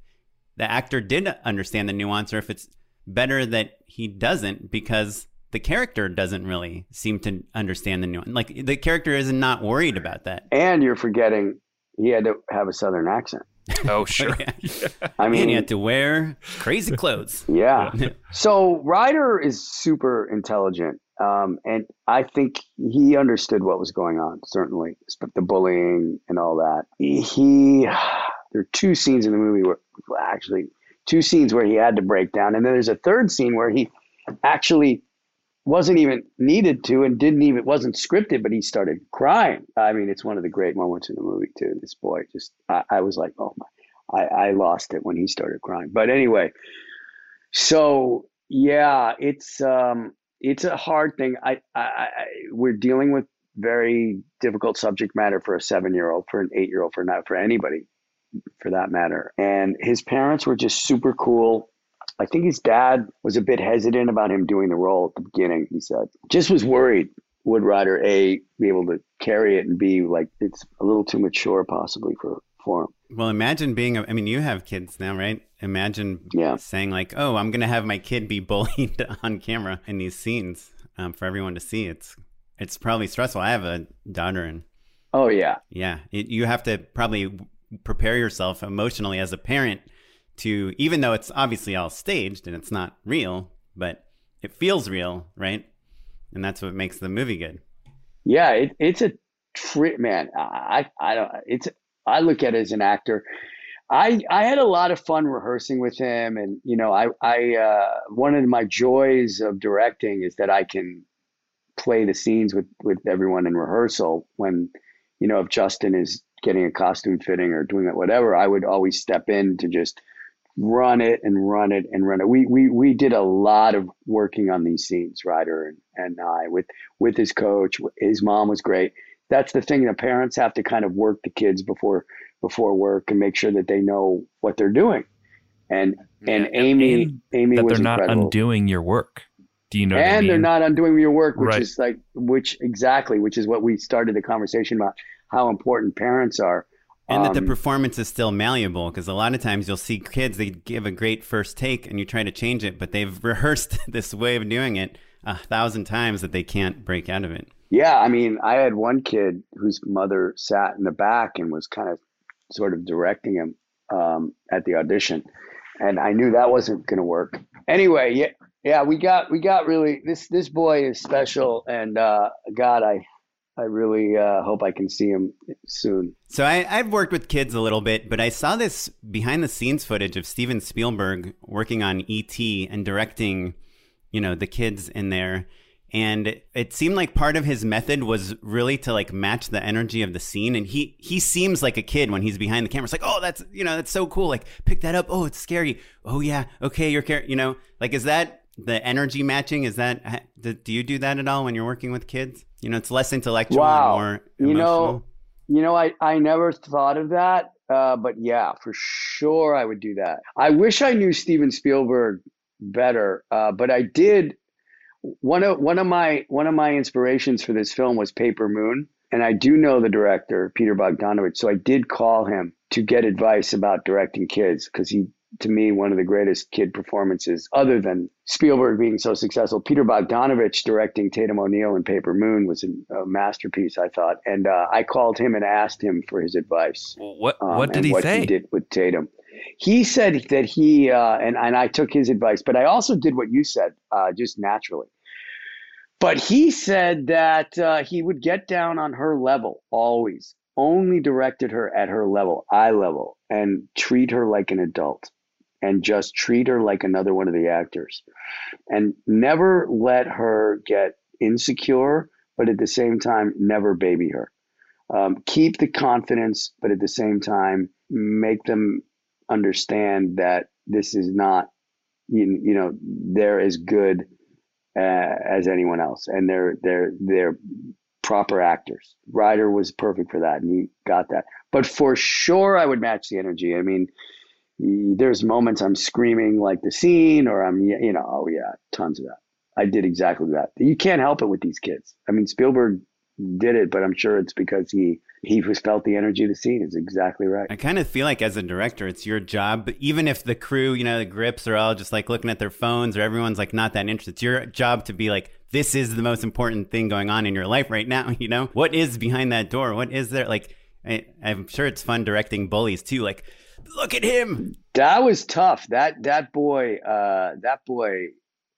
the actor did understand the nuance or if it's better that he doesn't because the character doesn't really seem to understand the nuance. Like the character is not worried about that. And you're forgetting he had to have a southern accent. Oh sure. I mean, and he had to wear crazy clothes. Yeah. so Ryder is super intelligent, um, and I think he understood what was going on. Certainly, the bullying and all that. He, there are two scenes in the movie where actually two scenes where he had to break down, and then there's a third scene where he actually wasn't even needed to and didn't even wasn't scripted but he started crying. I mean it's one of the great moments in the movie too this boy just i, I was like oh my I, I lost it when he started crying. But anyway so yeah it's um it's a hard thing. I i, I we're dealing with very difficult subject matter for a seven year old for an eight year old for not for anybody for that matter and his parents were just super cool I think his dad was a bit hesitant about him doing the role at the beginning. He said, just was worried would Ryder A be able to carry it and be like it's a little too mature possibly for for him. Well, imagine being. A, I mean, you have kids now, right? Imagine yeah. saying like, "Oh, I'm going to have my kid be bullied on camera in these scenes um, for everyone to see." It's it's probably stressful. I have a daughter, and oh yeah, yeah, it, you have to probably prepare yourself emotionally as a parent to even though it's obviously all staged and it's not real, but it feels real, right? And that's what makes the movie good. Yeah, it, it's a trip, man. I I don't. It's I look at it as an actor. I I had a lot of fun rehearsing with him, and you know, I I uh, one of my joys of directing is that I can play the scenes with with everyone in rehearsal. When you know, if Justin is getting a costume fitting or doing it, whatever, I would always step in to just run it and run it and run it. We we we did a lot of working on these scenes, Ryder and, and I with with his coach. His mom was great. That's the thing. The parents have to kind of work the kids before before work and make sure that they know what they're doing. And and yeah, Amy and Amy that was they're not incredible. undoing your work. Do you know? And I mean? they're not undoing your work, which Right. is like which exactly, which is what we started the conversation about how important parents are. And that the Um, performance is still malleable because a lot of times you'll see kids, they give a great first take and you try to change it, but they've rehearsed this way of doing it a thousand times that they can't break out of it. Yeah, I mean, I had one kid whose mother sat in the back and was kind of sort of directing him um, at the audition, and I knew that wasn't going to work. Anyway, yeah, yeah, we got we got really this this boy is special, and uh, God, I I really uh, hope I can see him soon. So I, I've worked with kids a little bit, but I saw this behind the scenes footage of Steven Spielberg working on E.T. and directing, you know, the kids in there. and it seemed like part of his method was really to like match the energy of the scene. And he he seems like a kid when he's behind the camera. It's like oh that's you know that's so cool. Like pick that up. Oh it's scary. Oh yeah. Okay you're you know? Like is that the energy matching? Is that do you do that at all when you're working with kids you know it's less intellectual wow. and more emotional. you know you know i i never thought of that uh, but yeah for sure i would do that i wish i knew steven spielberg better uh, but i did one of one of my one of my inspirations for this film was Paper Moon, and I do know the director Peter Bogdanovich, so I did call him to get advice about directing kids because he, to me, one of the greatest kid performances, other than Spielberg being so successful. Peter Bogdanovich directing Tatum O'Neal in Paper Moon was a, a masterpiece, I thought, and uh, I called him and asked him for his advice. What um, what did he what say? He did with Tatum he said that he uh, and and I took his advice, but I also did what you said, uh, just naturally. But he said that uh, he would get down on her level always, only directed her at her level, eye level, and treat her like an adult, and just treat her like another one of the actors, and never let her get insecure, but at the same time, never baby her. Um, keep the confidence, but at the same time, make them understand that this is not, you, you know, they're as good uh, as anyone else, and they're they're they're proper actors. Ryder was perfect for that, and he got that. But for sure, I would match the energy. I mean, there's moments I'm screaming like the scene, or I'm you know, oh yeah, tons of that. I did exactly that. You can't help it with these kids. I mean, Spielberg did it, but I'm sure it's because he he was felt the energy of the scene. Is exactly right. I kind of feel like as a director, it's your job, even if the crew, you know, the grips are all just like looking at their phones or everyone's like not that interested. It's your job to be like, this is the most important thing going on in your life right now. You know, what is behind that door? What is there? Like, I, I'm sure it's fun directing bullies too. Like, look at him. That was tough. That that boy, uh, that boy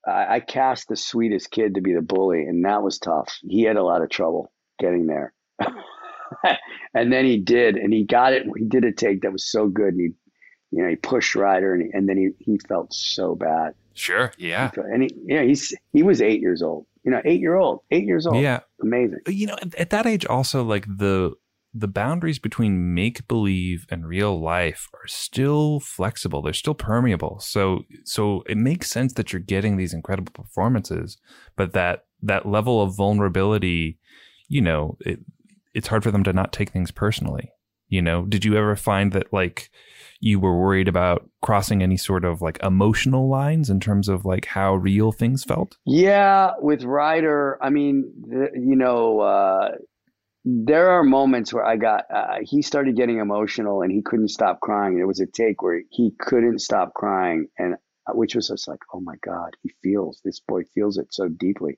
I, I cast the sweetest kid to be the bully, and that was tough. He had a lot of trouble getting there. and then he did, and he got it. He did a take that was so good. And he, you know, he pushed Ryder, and, he, and then he, he felt so bad. Sure, yeah. Felt, and he, yeah, he's he was eight years old. You know, eight year old, eight years old. Yeah, amazing. You know, at, at that age, also like the the boundaries between make believe and real life are still flexible. They're still permeable. So so it makes sense that you're getting these incredible performances, but that that level of vulnerability, you know, it, it's hard for them to not take things personally. You know, did you ever find that like you were worried about crossing any sort of like emotional lines in terms of like how real things felt? Yeah, with Ryder, I mean, you know, uh, there are moments where I got uh, he started getting emotional and he couldn't stop crying. There was a take where he couldn't stop crying, and uh, which was just like, oh my god, he feels this boy feels it so deeply,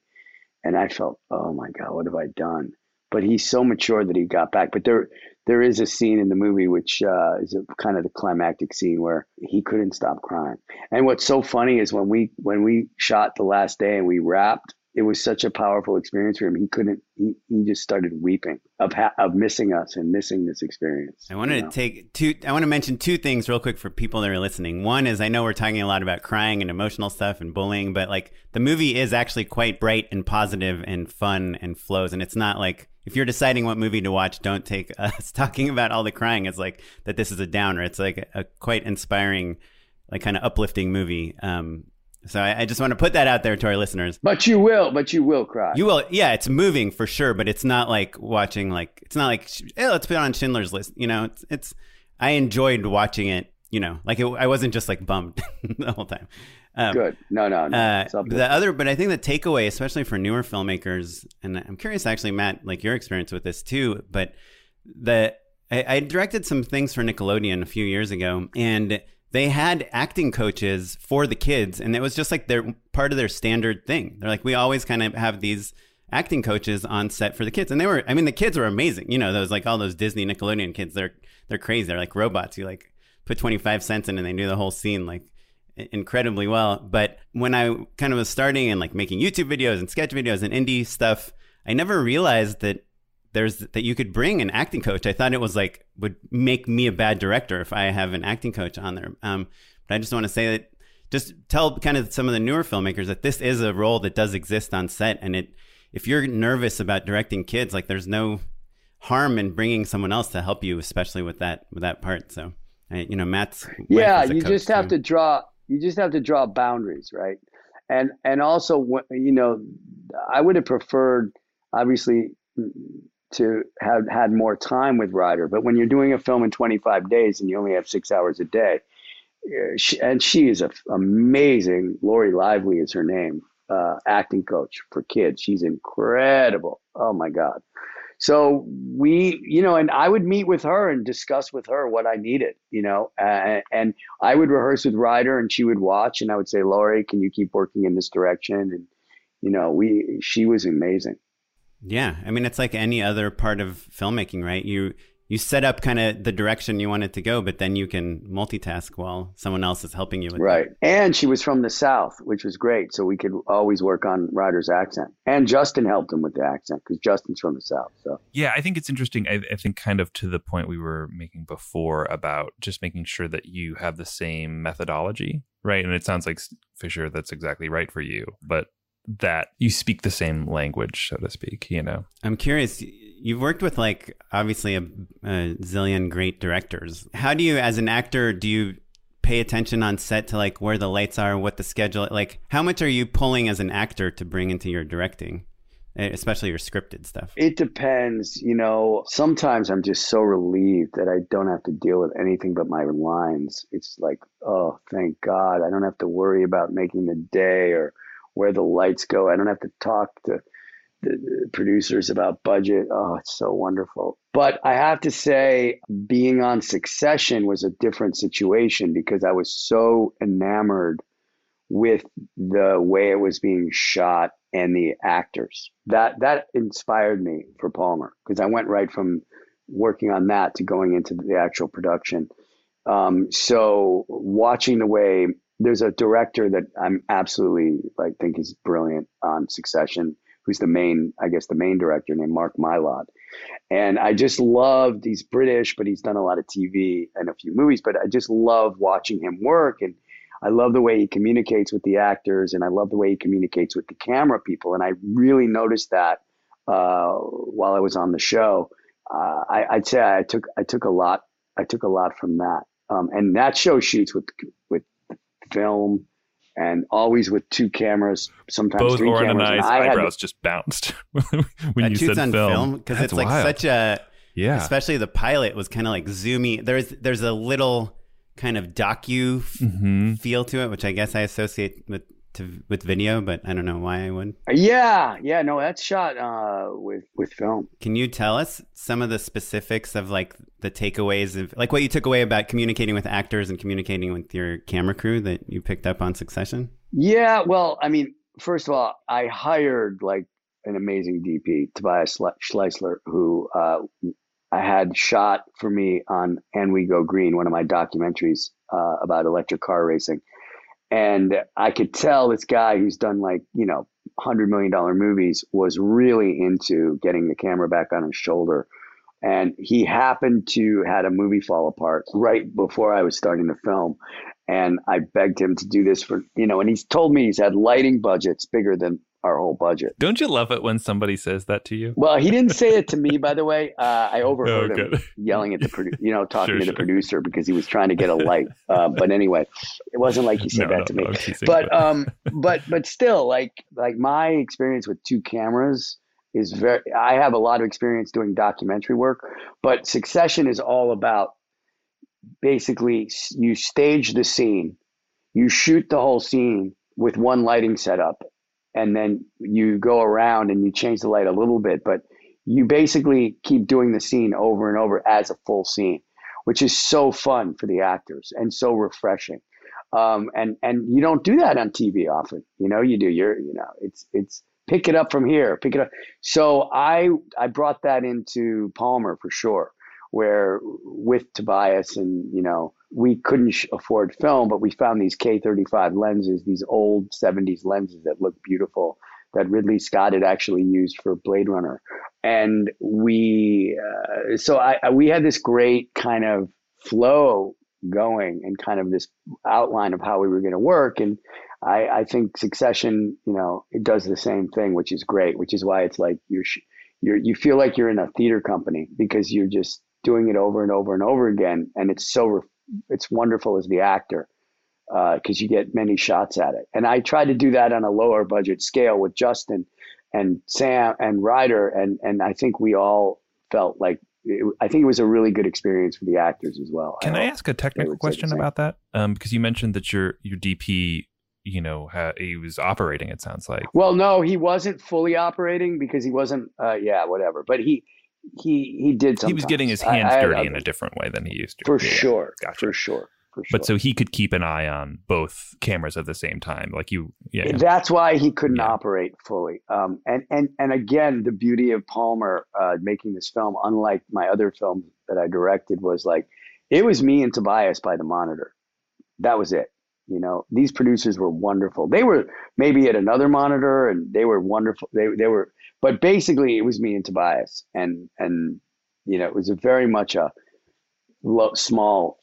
and I felt, oh my god, what have I done? But he's so mature that he got back. But there there is a scene in the movie which uh, is a, kind of the climactic scene where he couldn't stop crying. And what's so funny is when we when we shot the last day and we wrapped it was such a powerful experience for him. He couldn't. He, he just started weeping of ha- of missing us and missing this experience. I wanted you know? to take two. I want to mention two things real quick for people that are listening. One is I know we're talking a lot about crying and emotional stuff and bullying, but like the movie is actually quite bright and positive and fun and flows. And it's not like if you're deciding what movie to watch, don't take us talking about all the crying as like that. This is a downer. It's like a, a quite inspiring, like kind of uplifting movie. Um, so I, I, just want to put that out there to our listeners. But you will, but you will cry. You will, yeah. It's moving for sure, but it's not like watching like it's not like hey, let's put it on Schindler's List. You know, it's it's. I enjoyed watching it. You know, like it, I wasn't just like bummed the whole time. Um, Good. No, no, no. Uh, the other, but I think the takeaway, especially for newer filmmakers, and I'm curious, actually, Matt, like your experience with this too. But the I, I directed some things for Nickelodeon a few years ago, and they had acting coaches for the kids and it was just like they're part of their standard thing. They're like we always kind of have these acting coaches on set for the kids and they were i mean the kids were amazing. You know those like all those disney nickelodeon kids they're they're crazy. They're like robots. You like put 25 cents in and they knew the whole scene like incredibly well. But when i kind of was starting and like making youtube videos and sketch videos and indie stuff i never realized that there's that you could bring an acting coach. I thought it was like would make me a bad director if I have an acting coach on there. Um, but I just want to say that just tell kind of some of the newer filmmakers that this is a role that does exist on set, and it if you're nervous about directing kids, like there's no harm in bringing someone else to help you, especially with that with that part. So, you know, Matt's yeah, you just have to draw you just have to draw boundaries, right? And and also, you know, I would have preferred obviously to have had more time with Ryder, but when you're doing a film in 25 days and you only have six hours a day, eh, she, and she is amazing. Lori Lively is her name, uh, acting coach for kids. She's incredible. Oh my god. So we, you know, and I would meet with her and discuss with her what I needed, you know, uh, and I would rehearse with Ryder and she would watch and I would say, Lori, can you keep working in this direction? And, you know, we, she was amazing. Yeah. I mean, it's like any other part of filmmaking, right? You, you set up kind of the direction you want it to go, but then you can multitask while someone else is helping you with right. That. And she was from the South, which was great. So we could always work on Ryder's accent. And Justin helped him with the accent because Justin's from the South. So yeah, I think it's interesting. I, I think kind of to the point we were making before about just making sure that you have the same methodology, right? And it sounds like Fisher, that's exactly right for you. But that you speak the same language, so to speak, you know? I'm curious. You've worked with like obviously a, a zillion great directors. How do you, as an actor, do you pay attention on set to like where the lights are, what the schedule, like how much are you pulling as an actor to bring into your directing? Eh, especially your scripted stuff? It depends. You know, sometimes I'm just so relieved that I don't have to deal with anything but my lines. It's like, oh, thank God. I don't have to worry about making the day or where the lights go. I don't have to talk to the producers about budget. Oh, it's so wonderful. But I have to say, being on Succession was a different situation because I was so enamored with the way it was being shot and the actors. That that inspired me for Palmer because I went right from working on that to going into the actual production. Um, so watching the way there's a director that I'm absolutely like think is brilliant on Succession, who's the main, I guess, the main director named Mark Mylod. And I just loved, he's British, but he's done a lot of TV and a few movies, but I just love watching him work. And I love the way he communicates with the actors and I love the way he communicates with the camera people. And I really noticed that uh, while I was on the show. Uh, I, would say I took I took a lot I took a lot from that. Um, and that show shoots with with film and always with two cameras, sometimes Both three Oren cameras. and I's eyebrows just bounced when that you said on film because it's like wild. such a yeah. Especially the pilot was kind of like zoomy. There's there's a little kind of docu mm-hmm. feel to it, which I guess I associate with to with video, but I don't know why I would. Yeah, yeah, no, that's shot uh, with with film. Can you tell us some of the specifics of like the takeaways of like what you took away about communicating with actors and communicating with your camera crew that you picked up on Succession? Yeah, well, I mean, first of all, I hired like an amazing DP, Tobias Schliessler, who uh, I had shot for me on And We Go Green, one of my documentaries uh, about electric car racing and I could tell this guy who's done like, you know, $100 million movies was really into getting the camera back on his shoulder. And he happened to had a movie fall apart right before I was starting to film. And I begged him to do this for, you know, and he's told me he's had lighting budgets bigger than our whole budget. Don't you love it when somebody says that to you? Well, he didn't say it to me, by the way. Uh, I overheard oh, him yelling at the produ- you know, talking sure, to the producer because he was trying to get a light. Uh, but anyway, it wasn't like he said No, that no, to me. but but- um, but but still, like like my experience with two cameras is very. I have a lot of experience doing documentary work, but Succession is all about basically you stage the scene, you shoot the whole scene with one lighting setup, and then you go around and you change the light a little bit, but you basically keep doing the scene over and over as a full scene, which is so fun for the actors and so refreshing. Um, and and you don't do that on TV often. You know, you do. You're you know, it's it's pick it up from here, pick it up. So I I brought that into Palmer for sure, where with Tobias and you know we couldn't afford film, but we found these K35 lenses, these old 70s lenses that look beautiful that Ridley Scott had actually used for Blade Runner. And we, uh, so I, I, we had this great kind of flow going and kind of this outline of how we were going to work. And I, I think Succession, you know, it does the same thing, which is great, which is why it's like you're, you're, you feel like you're in a theater company because you're just doing it over and over and over again. And it's so, it's wonderful as the actor because uh, you get many shots at it. And I tried to do that on a lower budget scale with Justin and Sam and Ryder. And, and I think we all felt like it, I think it was a really good experience for the actors as well. Can I, I ask a technical question about that? Um, because you mentioned that your your DP, you know, he was operating. It sounds like. Well, no, he wasn't fully operating because he wasn't. Uh, yeah, whatever. But he he he did. Sometimes. He was getting his hands I, dirty I, in a different way than he used to. For yeah, sure. Gotcha. For sure. For Sure. But so he could keep an eye on both cameras at the same time, like you. Yeah. That's why he couldn't yeah. operate fully. Um, and and and again, the beauty of Palmer uh, making this film, unlike my other films that I directed, was like it was me and Tobias by the monitor. That was it. You know, these producers were wonderful. They were maybe at another monitor, and they were wonderful. They they were, but basically, it was me and Tobias, and and you know, it was a very much a small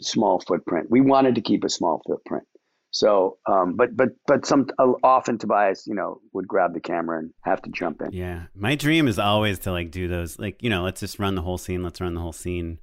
small footprint. We wanted to keep a small footprint. So, um, but but but some uh, often Tobias, you know, would grab the camera and have to jump in. Yeah, my dream is always to like do those, like you know, let's just run the whole scene. Let's run the whole scene,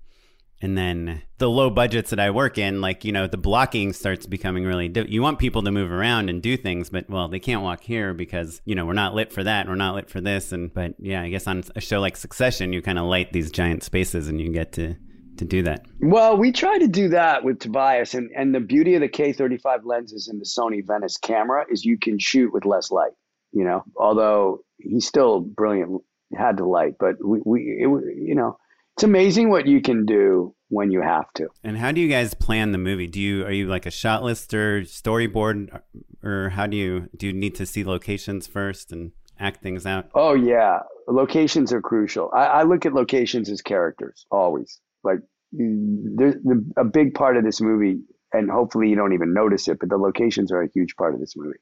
and then the low budgets that I work in, like you know, the blocking starts becoming really. Di- you want people to move around and do things, but well, they can't walk here because you know we're not lit for that. We're not lit for this, and but yeah, I guess on a show like Succession, you kind of light these giant spaces, and you get to to do that? Well, we try to do that with Tobias, and and the beauty of the K35 lenses and the Sony Venice camera is you can shoot with less light. You know, although he's still brilliant, had to light, but we we it, you know it's amazing what you can do when you have to. And how do you guys plan the movie? Do you are you like a shot list or storyboard, or how do you do you need to see locations first and act things out? Oh yeah, locations are crucial. I, I look at locations as characters always. Like there's the, a big part of this movie, and hopefully you don't even notice it, but the locations are a huge part of this movie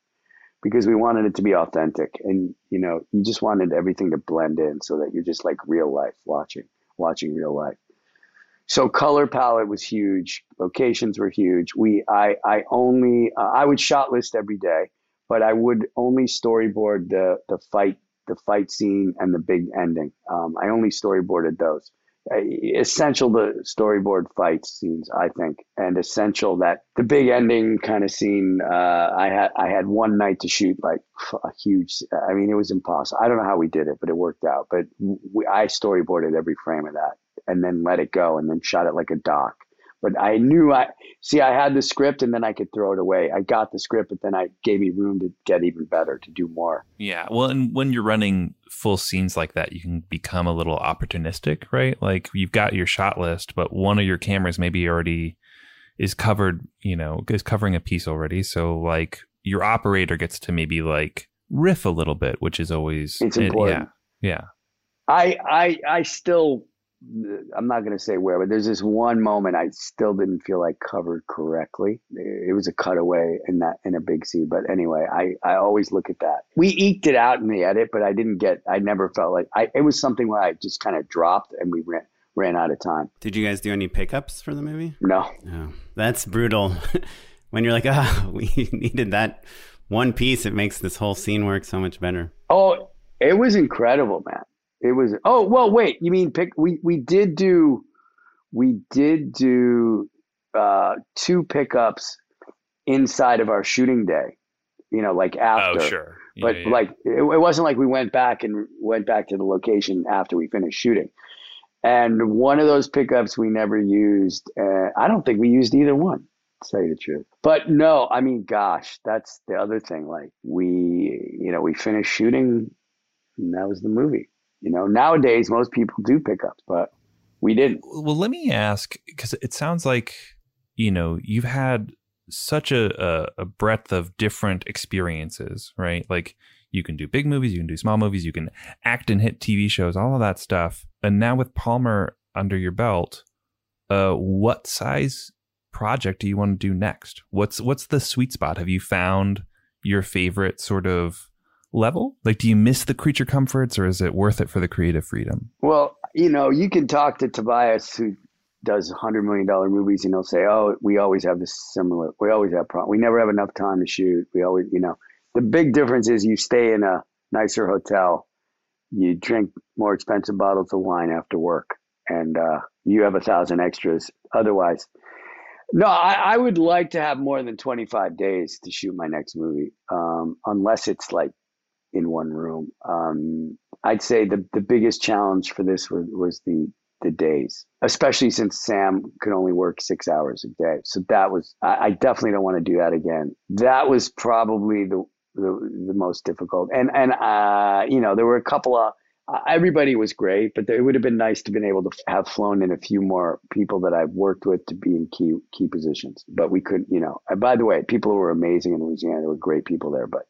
because we wanted it to be authentic, and you know, you just wanted everything to blend in so that you're just like real life watching, watching real life. So color palette was huge, locations were huge. We, I, I only, uh, I would shot list every day, but I would only storyboard the the fight, the fight scene, and the big ending. Um, I only storyboarded those essential to storyboard fight scenes, I think, and essential that the big ending kind of scene. Uh, I had I had one night to shoot like a huge. I mean, it was impossible. I don't know how we did it, but it worked out. But we, I storyboarded every frame of that, and then let it go, and then shot it like a doc but I knew I see I had the script and then I could throw it away. I got the script, but then I gave me room to get even better, to do more. Yeah. Well, and when you're running full scenes like that, you can become a little opportunistic, right? Like you've got your shot list, but one of your cameras maybe already is covered, you know, is covering a piece already. So like your operator gets to maybe like riff a little bit, which is always it's important. It, yeah. Yeah. I I I still I'm not going to say where, but there's this one moment I still didn't feel like covered correctly. It was a cutaway in that in a big scene, but anyway, I I always look at that. We eked it out in the edit, but I didn't get. I never felt like I. It was something where I just kind of dropped and we ran ran out of time. Did you guys do any pickups for the movie? No. No, that's brutal. when you're like, ah, oh, we needed that one piece, it makes this whole scene work so much better. Oh, it was incredible, man. It was oh well wait you mean pick we we did do we did do uh, two pickups inside of our shooting day you know like after. oh sure. Yeah, but yeah. like it, it, wasn't like we went back and went back to the location after we finished shooting. And one of those pickups we never used uh, I don't think we used either one to tell you the truth. But no I mean gosh that's the other thing like we you know we finished shooting and that was the movie you know, nowadays most people do pickups, but we didn't. Well, let me ask because it sounds like you know you've had such a, a, a breadth of different experiences, right? Like you can do big movies, you can do small movies, you can act and hit TV shows, all of that stuff. And now with Palmer under your belt, uh, what size project do you want to do next? What's what's the sweet spot? Have you found your favorite sort of level? Like, do you miss the creature comforts or is it worth it for the creative freedom? Well, you know, you can talk to Tobias, who does hundred million dollar movies and he'll say, "Oh, we always have this similar. We always have problem. We never have enough time to shoot. We always, you know." The big difference is you stay in a nicer hotel, you drink more expensive bottles of wine after work, and uh, you have a thousand extras. Otherwise, no, I, I, would like to have more than 25 days to shoot my next movie, um, unless it's like in one room. Um, I'd say the, the biggest challenge for this was, was the the days, especially since Sam could only work six hours a day. So that was I, I definitely don't want to do that again. That was probably the the, the most difficult. And and uh, you know there were a couple of everybody was great, but it would have been nice to been able to have flown in a few more people that I've worked with to be in key key positions. But we couldn't, you know. And by the way, people were amazing in Louisiana. There were great people there, but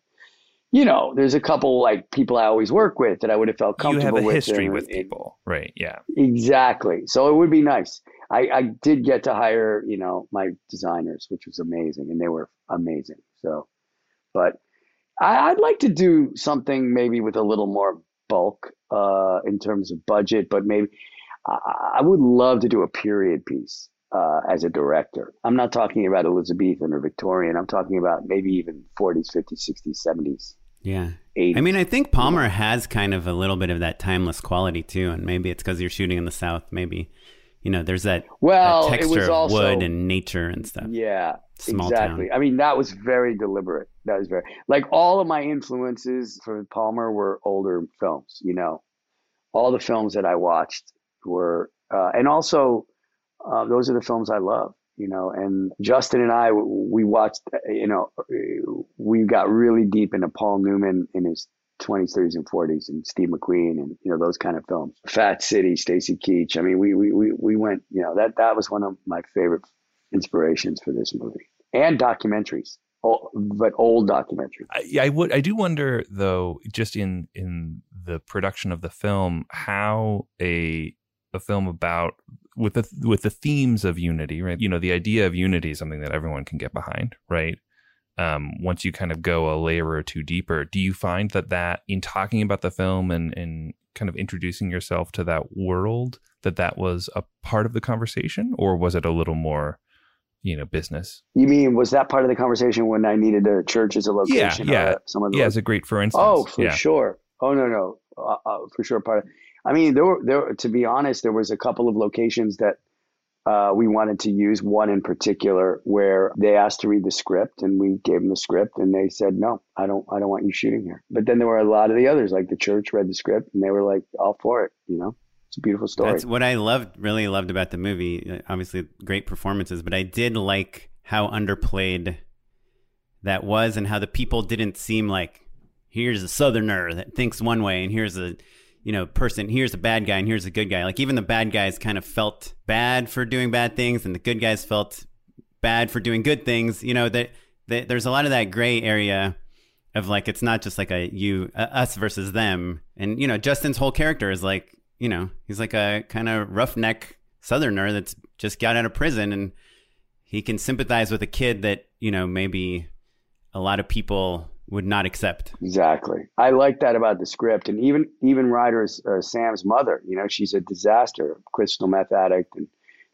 you know, there's a couple like people I always work with that I would have felt comfortable with. You have a with history with people, right? Yeah, exactly. So it would be nice. I, I did get to hire, you know, my designers, which was amazing, and they were amazing. So, but I, would like to do something maybe with a little more bulk uh, in terms of budget, but maybe I, I would love to do a period piece uh, as a director. I'm not talking about Elizabethan or Victorian. I'm talking about maybe even 40s, 50s, 60s, 70s. Yeah. 80s. I mean, I think Palmer has kind of a little bit of that timeless quality too, and maybe it's because you're shooting in the South. Maybe, you know, there's that, well, that texture of wood and nature and stuff. Yeah, Small exactly. Town. I mean, that was very deliberate. That was very like all of my influences for Palmer were older films. You know, all the films that I watched were, uh, and also uh, those are the films I love. You know, and Justin and I, we watched. You know, we got really deep into Paul Newman in his 20s, 30s, and 40s, and Steve McQueen, and you know those kind of films. Fat City, Stacy Keach. I mean, we we we we went. You know, that that was one of my favorite inspirations for this movie and documentaries but old documentaries. I, I, would. I do wonder, though, just in in the production of the film, how a a film about with the with the themes of unity, right? You know, the idea of unity is something that everyone can get behind, right? Um, once you kind of go a layer or two deeper, do you find that that in talking about the film and and kind of introducing yourself to that world, that that was a part of the conversation, or was it a little more you know business. You mean was that part of the conversation when I needed a church as a location? Yeah, yeah, some of the yeah, as a great for instance. Oh, for yeah. sure. Oh no, no, uh, uh, for sure. Part. Of, I mean, there were there. To be honest, there was a couple of locations that uh, we wanted to use. One in particular where they asked to read the script, and we gave them the script, and they said, "No, I don't. I don't want you shooting here." But then there were a lot of the others, like the church read the script, and they were like, "All for it," you know it's a beautiful story. That's what I loved, really loved about the movie. Obviously, great performances, but I did like how underplayed that was, and how the people didn't seem like here's a southerner that thinks one way, and here's a you know person, here's a bad guy, and here's a good guy. Like even the bad guys kind of felt bad for doing bad things, and the good guys felt bad for doing good things. You know that, there's a lot of that gray area of like it's not just like a you us versus them and you know justin's whole character is like you know, he's like a kind of roughneck southerner that's just got out of prison and he can sympathize with a kid that, you know, maybe a lot of people would not accept. Exactly. I like that about the script. And even even Ryder's uh, Sam's mother, you know, she's a disaster, crystal meth addict and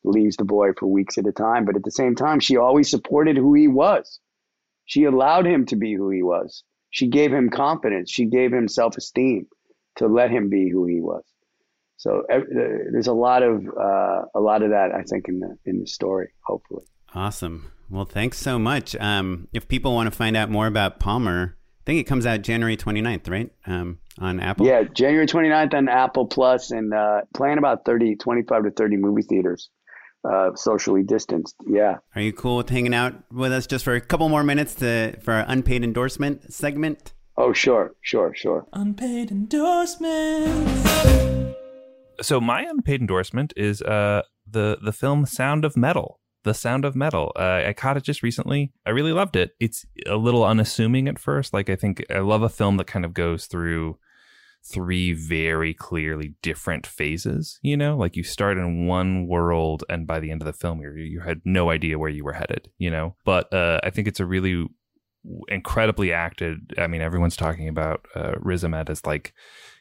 leaves the boy for weeks at a time, but at the same time she always supported who he was. She allowed him to be who he was. She gave him confidence. She gave him self-esteem to let him be who he was. So there's a lot of uh, a lot of that I think in the in the story. Hopefully. Awesome. Well, thanks so much. Um, if people want to find out more about Palmer, I think it comes out January 29th, right? Um, on Apple. Yeah, January 29th on Apple Plus, and uh, playing about 30, 25 to 30 movie theaters, uh, socially distanced. Yeah. Are you cool with hanging out with us just for a couple more minutes to for our unpaid endorsement segment? Oh, sure, sure, sure. Unpaid endorsements so my unpaid endorsement is uh the the film Sound of Metal. The Sound of Metal. Uh, I caught it just recently. I really loved it. It's a little unassuming at first. Like I think I love a film that kind of goes through three very clearly different phases. You know, like you start in one world, and by the end of the film, you you had no idea where you were headed. You know, but uh, I think it's a really incredibly acted. I mean, everyone's talking about uh, Riz Ahmed as like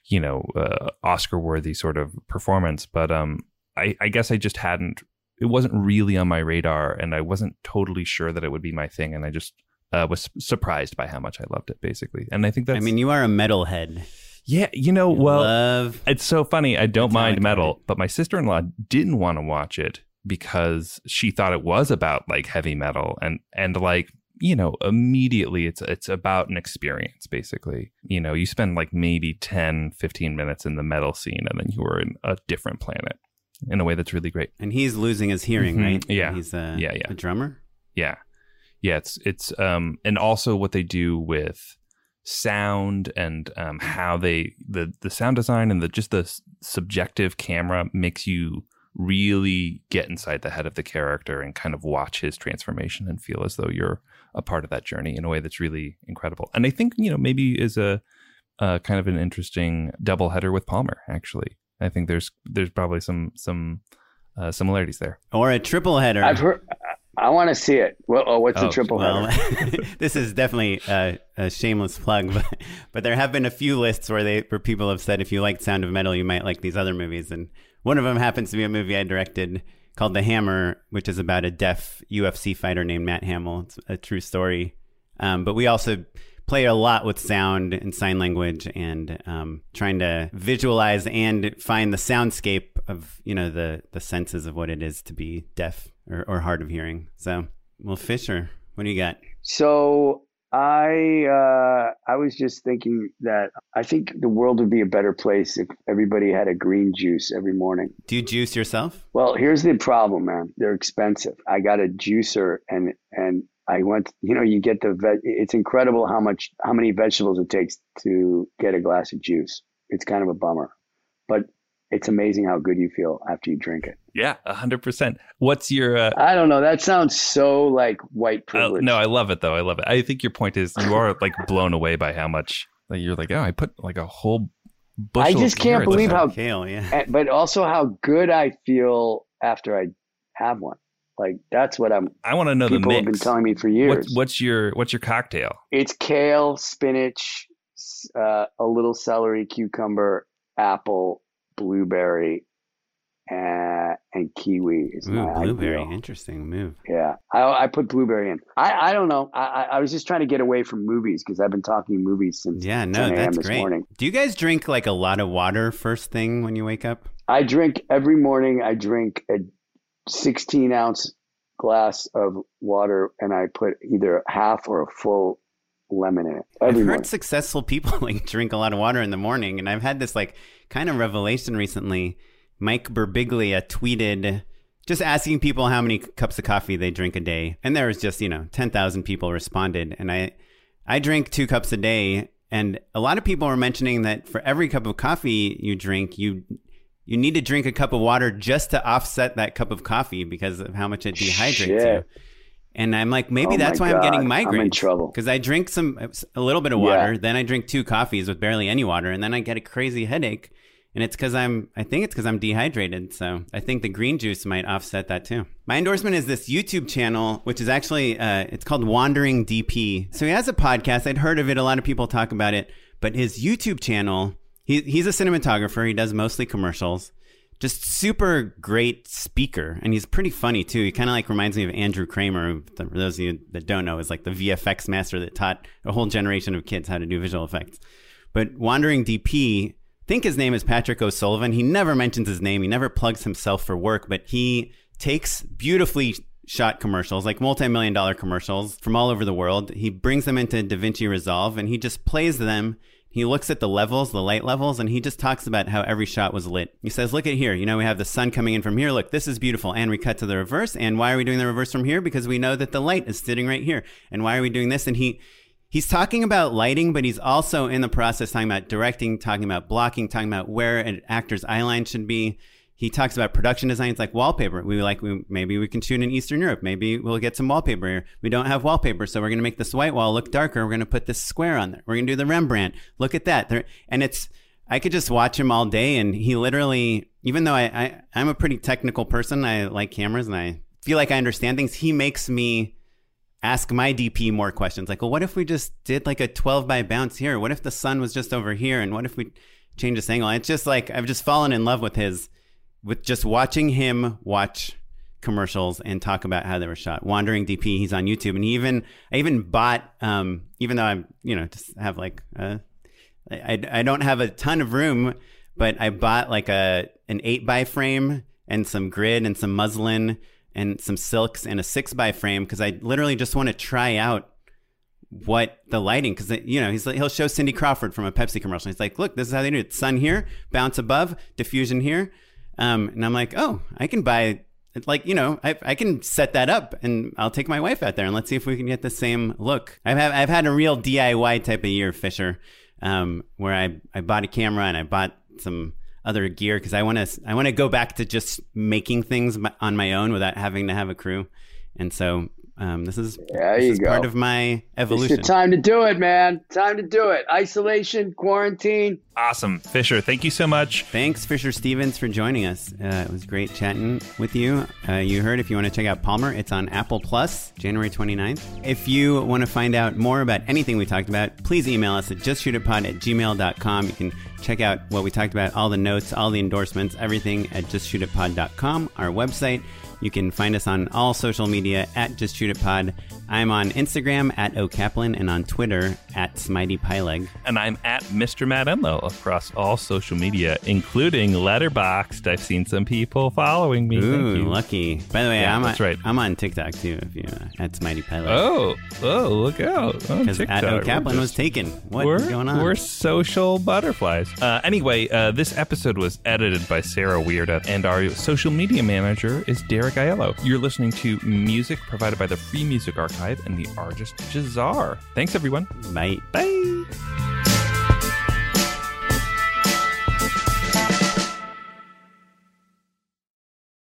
you know uh, Oscar worthy sort of performance. But um, I, I guess I just hadn't it wasn't really on my radar, and I wasn't totally sure that it would be my thing, and I just uh, was surprised by how much I loved it, basically. And I think that's. I mean, you are a metalhead. yeah, you know, well, Love. it's so funny. I don't mind metal, right? but my sister in law didn't want to watch it because she thought it was about like heavy metal and and like you know immediately it's it's about an experience basically you know you spend like maybe 10 15 minutes in the metal scene and then you are in a different planet in a way that's really great And he's losing his hearing, Mhm. right? Yeah. He's a, Yeah, yeah. a drummer. yeah yeah it's it's um and also what they do with sound and um how they the the sound design and the just the subjective camera makes you really get inside the head of the character and kind of watch his transformation and feel as though you're a part of that journey in a way that's really incredible and i think you know maybe is a uh, kind of an interesting double header with palmer actually i think there's there's probably some some uh, similarities there Or a triple header. I've heard. I want to see it. Well, oh, what's Oh, the triple Well, header? this is definitely a, a shameless plug, but, but there have been a few lists where they where people have said if you like Sound of Metal, you might like these other movies, and one of them happens to be a movie I directed called The Hammer, which is about a deaf UFC fighter named Matt Hamill. It's a true story, um, but we also play a lot with sound and sign language and um, trying to visualize and find the soundscape of you know the the senses of what it is to be deaf or, or hard of hearing. So, well, Fisher, what do you got? So I uh, I was just thinking that I think the world would be a better place if everybody had a green juice every morning. Do you juice yourself? Well, here's the problem, man. They're expensive. I got a juicer and and I went, you know, you get the ve- it's incredible how much how many vegetables it takes to get a glass of juice. It's kind of a bummer. But it's amazing how good you feel after you drink it. yeah 100% what's your uh, I don't know. That sounds so like white Uh, privilege. no, I love it though. I love it. I think your point is you are like blown away by how much like you're like, oh, I put like a whole bushel. I of just can't believe how Kale, yeah. but also how good I feel after I have one. Like that's what I'm. I want to know the People have been telling me for years. What's, what's your what's your cocktail? It's kale, spinach, uh, a little celery, cucumber, apple, blueberry, uh, and kiwi. Is Ooh, my blueberry. ideal. Interesting move. Yeah, I, I put blueberry in. I, I don't know. I, I, I was just trying to get away from movies because I've been talking movies since Yeah, no, 10 a.m. that's this great. morning. Do you guys drink like a lot of water first thing when you wake up? I drink every morning. I drink a 16 ounce glass of water, and I put either half or a full lemon in it every I've heard morning. successful people like drink a lot of water in the morning, and I've had this like kind of revelation recently. Mike Birbiglia tweeted just asking people how many cups of coffee they drink a day, and there was just you know ten thousand people responded, and I I drink two cups a day, and a lot of people were mentioning that for every cup of coffee you drink, you you need to drink a cup of water just to offset that cup of coffee because of how much it dehydrates you. And I'm like, maybe Oh that's why I'm getting God, I'm in trouble. Because I drink some a little bit of Yeah. water, then I drink two coffees with barely any water, and then I get a crazy headache. And it's because I'm, I think it's because I'm dehydrated. So I think the green juice might offset that too. My endorsement is this YouTube channel, which is actually, uh, it's called Wandering DP. So he has a podcast. I'd heard of it. A lot of people talk about it. But his YouTube channel, he, he's a cinematographer. He does mostly commercials just super great speaker and he's pretty funny too. He kind of like reminds me of andrew kramer who, for those of you that don't know is like the vfx master that taught a whole generation of kids how to do visual effects. But wandering dp think his name is patrick o'sullivan. He never mentions his name. He never plugs himself for work but he takes beautifully shot commercials like multi-million dollar commercials from all over the world. He brings them into davinci resolve and he just plays them he looks at the levels, the light levels, and he just talks about how every shot was lit. He says, Look at here. You know, we have the sun coming in from here. Look, this is beautiful. And we cut to the reverse. And why are we doing the reverse from here? Because we know that the light is sitting right here. And why are we doing this? And he, he's talking about lighting, but he's also in the process talking about directing, talking about blocking, talking about where an actor's eye line should be. He talks about production designs like wallpaper. We like we, maybe we can shoot in Eastern Europe. Maybe we'll get some wallpaper here. We don't have wallpaper, so we're going to make this white wall look darker. We're going to put this square on there. We're going to do the Rembrandt. Look at that. There, and it's I could just watch him all day, and he literally, even though I, I I'm a pretty technical person, I like cameras and I feel like I understand things. He makes me ask my DP more questions. Like, well, what if we just did like a 12 by bounce here? What if the sun was just over here? And what if we change this angle? It's just like I've just fallen in love with his with just watching him watch commercials and talk about how they were shot. Wandering DP, he's on YouTube, and he even I even bought, um, even though I'm you know just have like a, I I don't have a ton of room, but I bought like a an eight by frame and some grid and some muslin and some silks and a six by frame because I literally just want to try out what the lighting because you know he's like, he'll show Cindy Crawford from a Pepsi commercial. He's like, look, this is how they do it: sun here, bounce above, diffusion here. Um, and I'm like, oh, I can buy like you know I, I can set that up and I'll take my wife out there and let's see if we can get the same look. I've I've had a real DIY type of year, Fisher, um, where I I bought a camera and I bought some other gear because I want to I want to go back to just making things on my own without having to have a crew. And so um, this is, there this is go. part of my evolution. It's time to do it, man. Time to do it. Isolation, quarantine. Awesome. Fisher, thank you so much. Thanks, Fisher Stevens, for joining us. Uh, it was great chatting with you. Uh, you heard if you want to check out Palmer, it's on Apple Plus, January 29th. If you want to find out more about anything we talked about, please email us at justshootitpod at gmail.com. You can check out what we talked about, all the notes, all the endorsements, everything at justshootitpod.com, our website. You can find us on all social media at Just Shoot It Pod. I'm on Instagram at O'Kaplan and on Twitter at Smitey Pyleg. And I'm at Mr. Matt Enlow across all social media, including Letterboxd. I've seen some people following me. Thank Ooh, you. lucky. By the way, Yeah, I'm that's on, right. I'm on TikTok too. If you uh, at Smitey Pyleg. Oh, oh, look out. Because at O'Kaplan was taken. What we're, going on? We're social butterflies. Uh, anyway, uh, this episode was edited by Sarah Weirda, and our social media manager is Derek Aiello. You're listening to music provided by the Free Music Archive and the Artist Jahzzar. Thanks, everyone. Bye. Bye.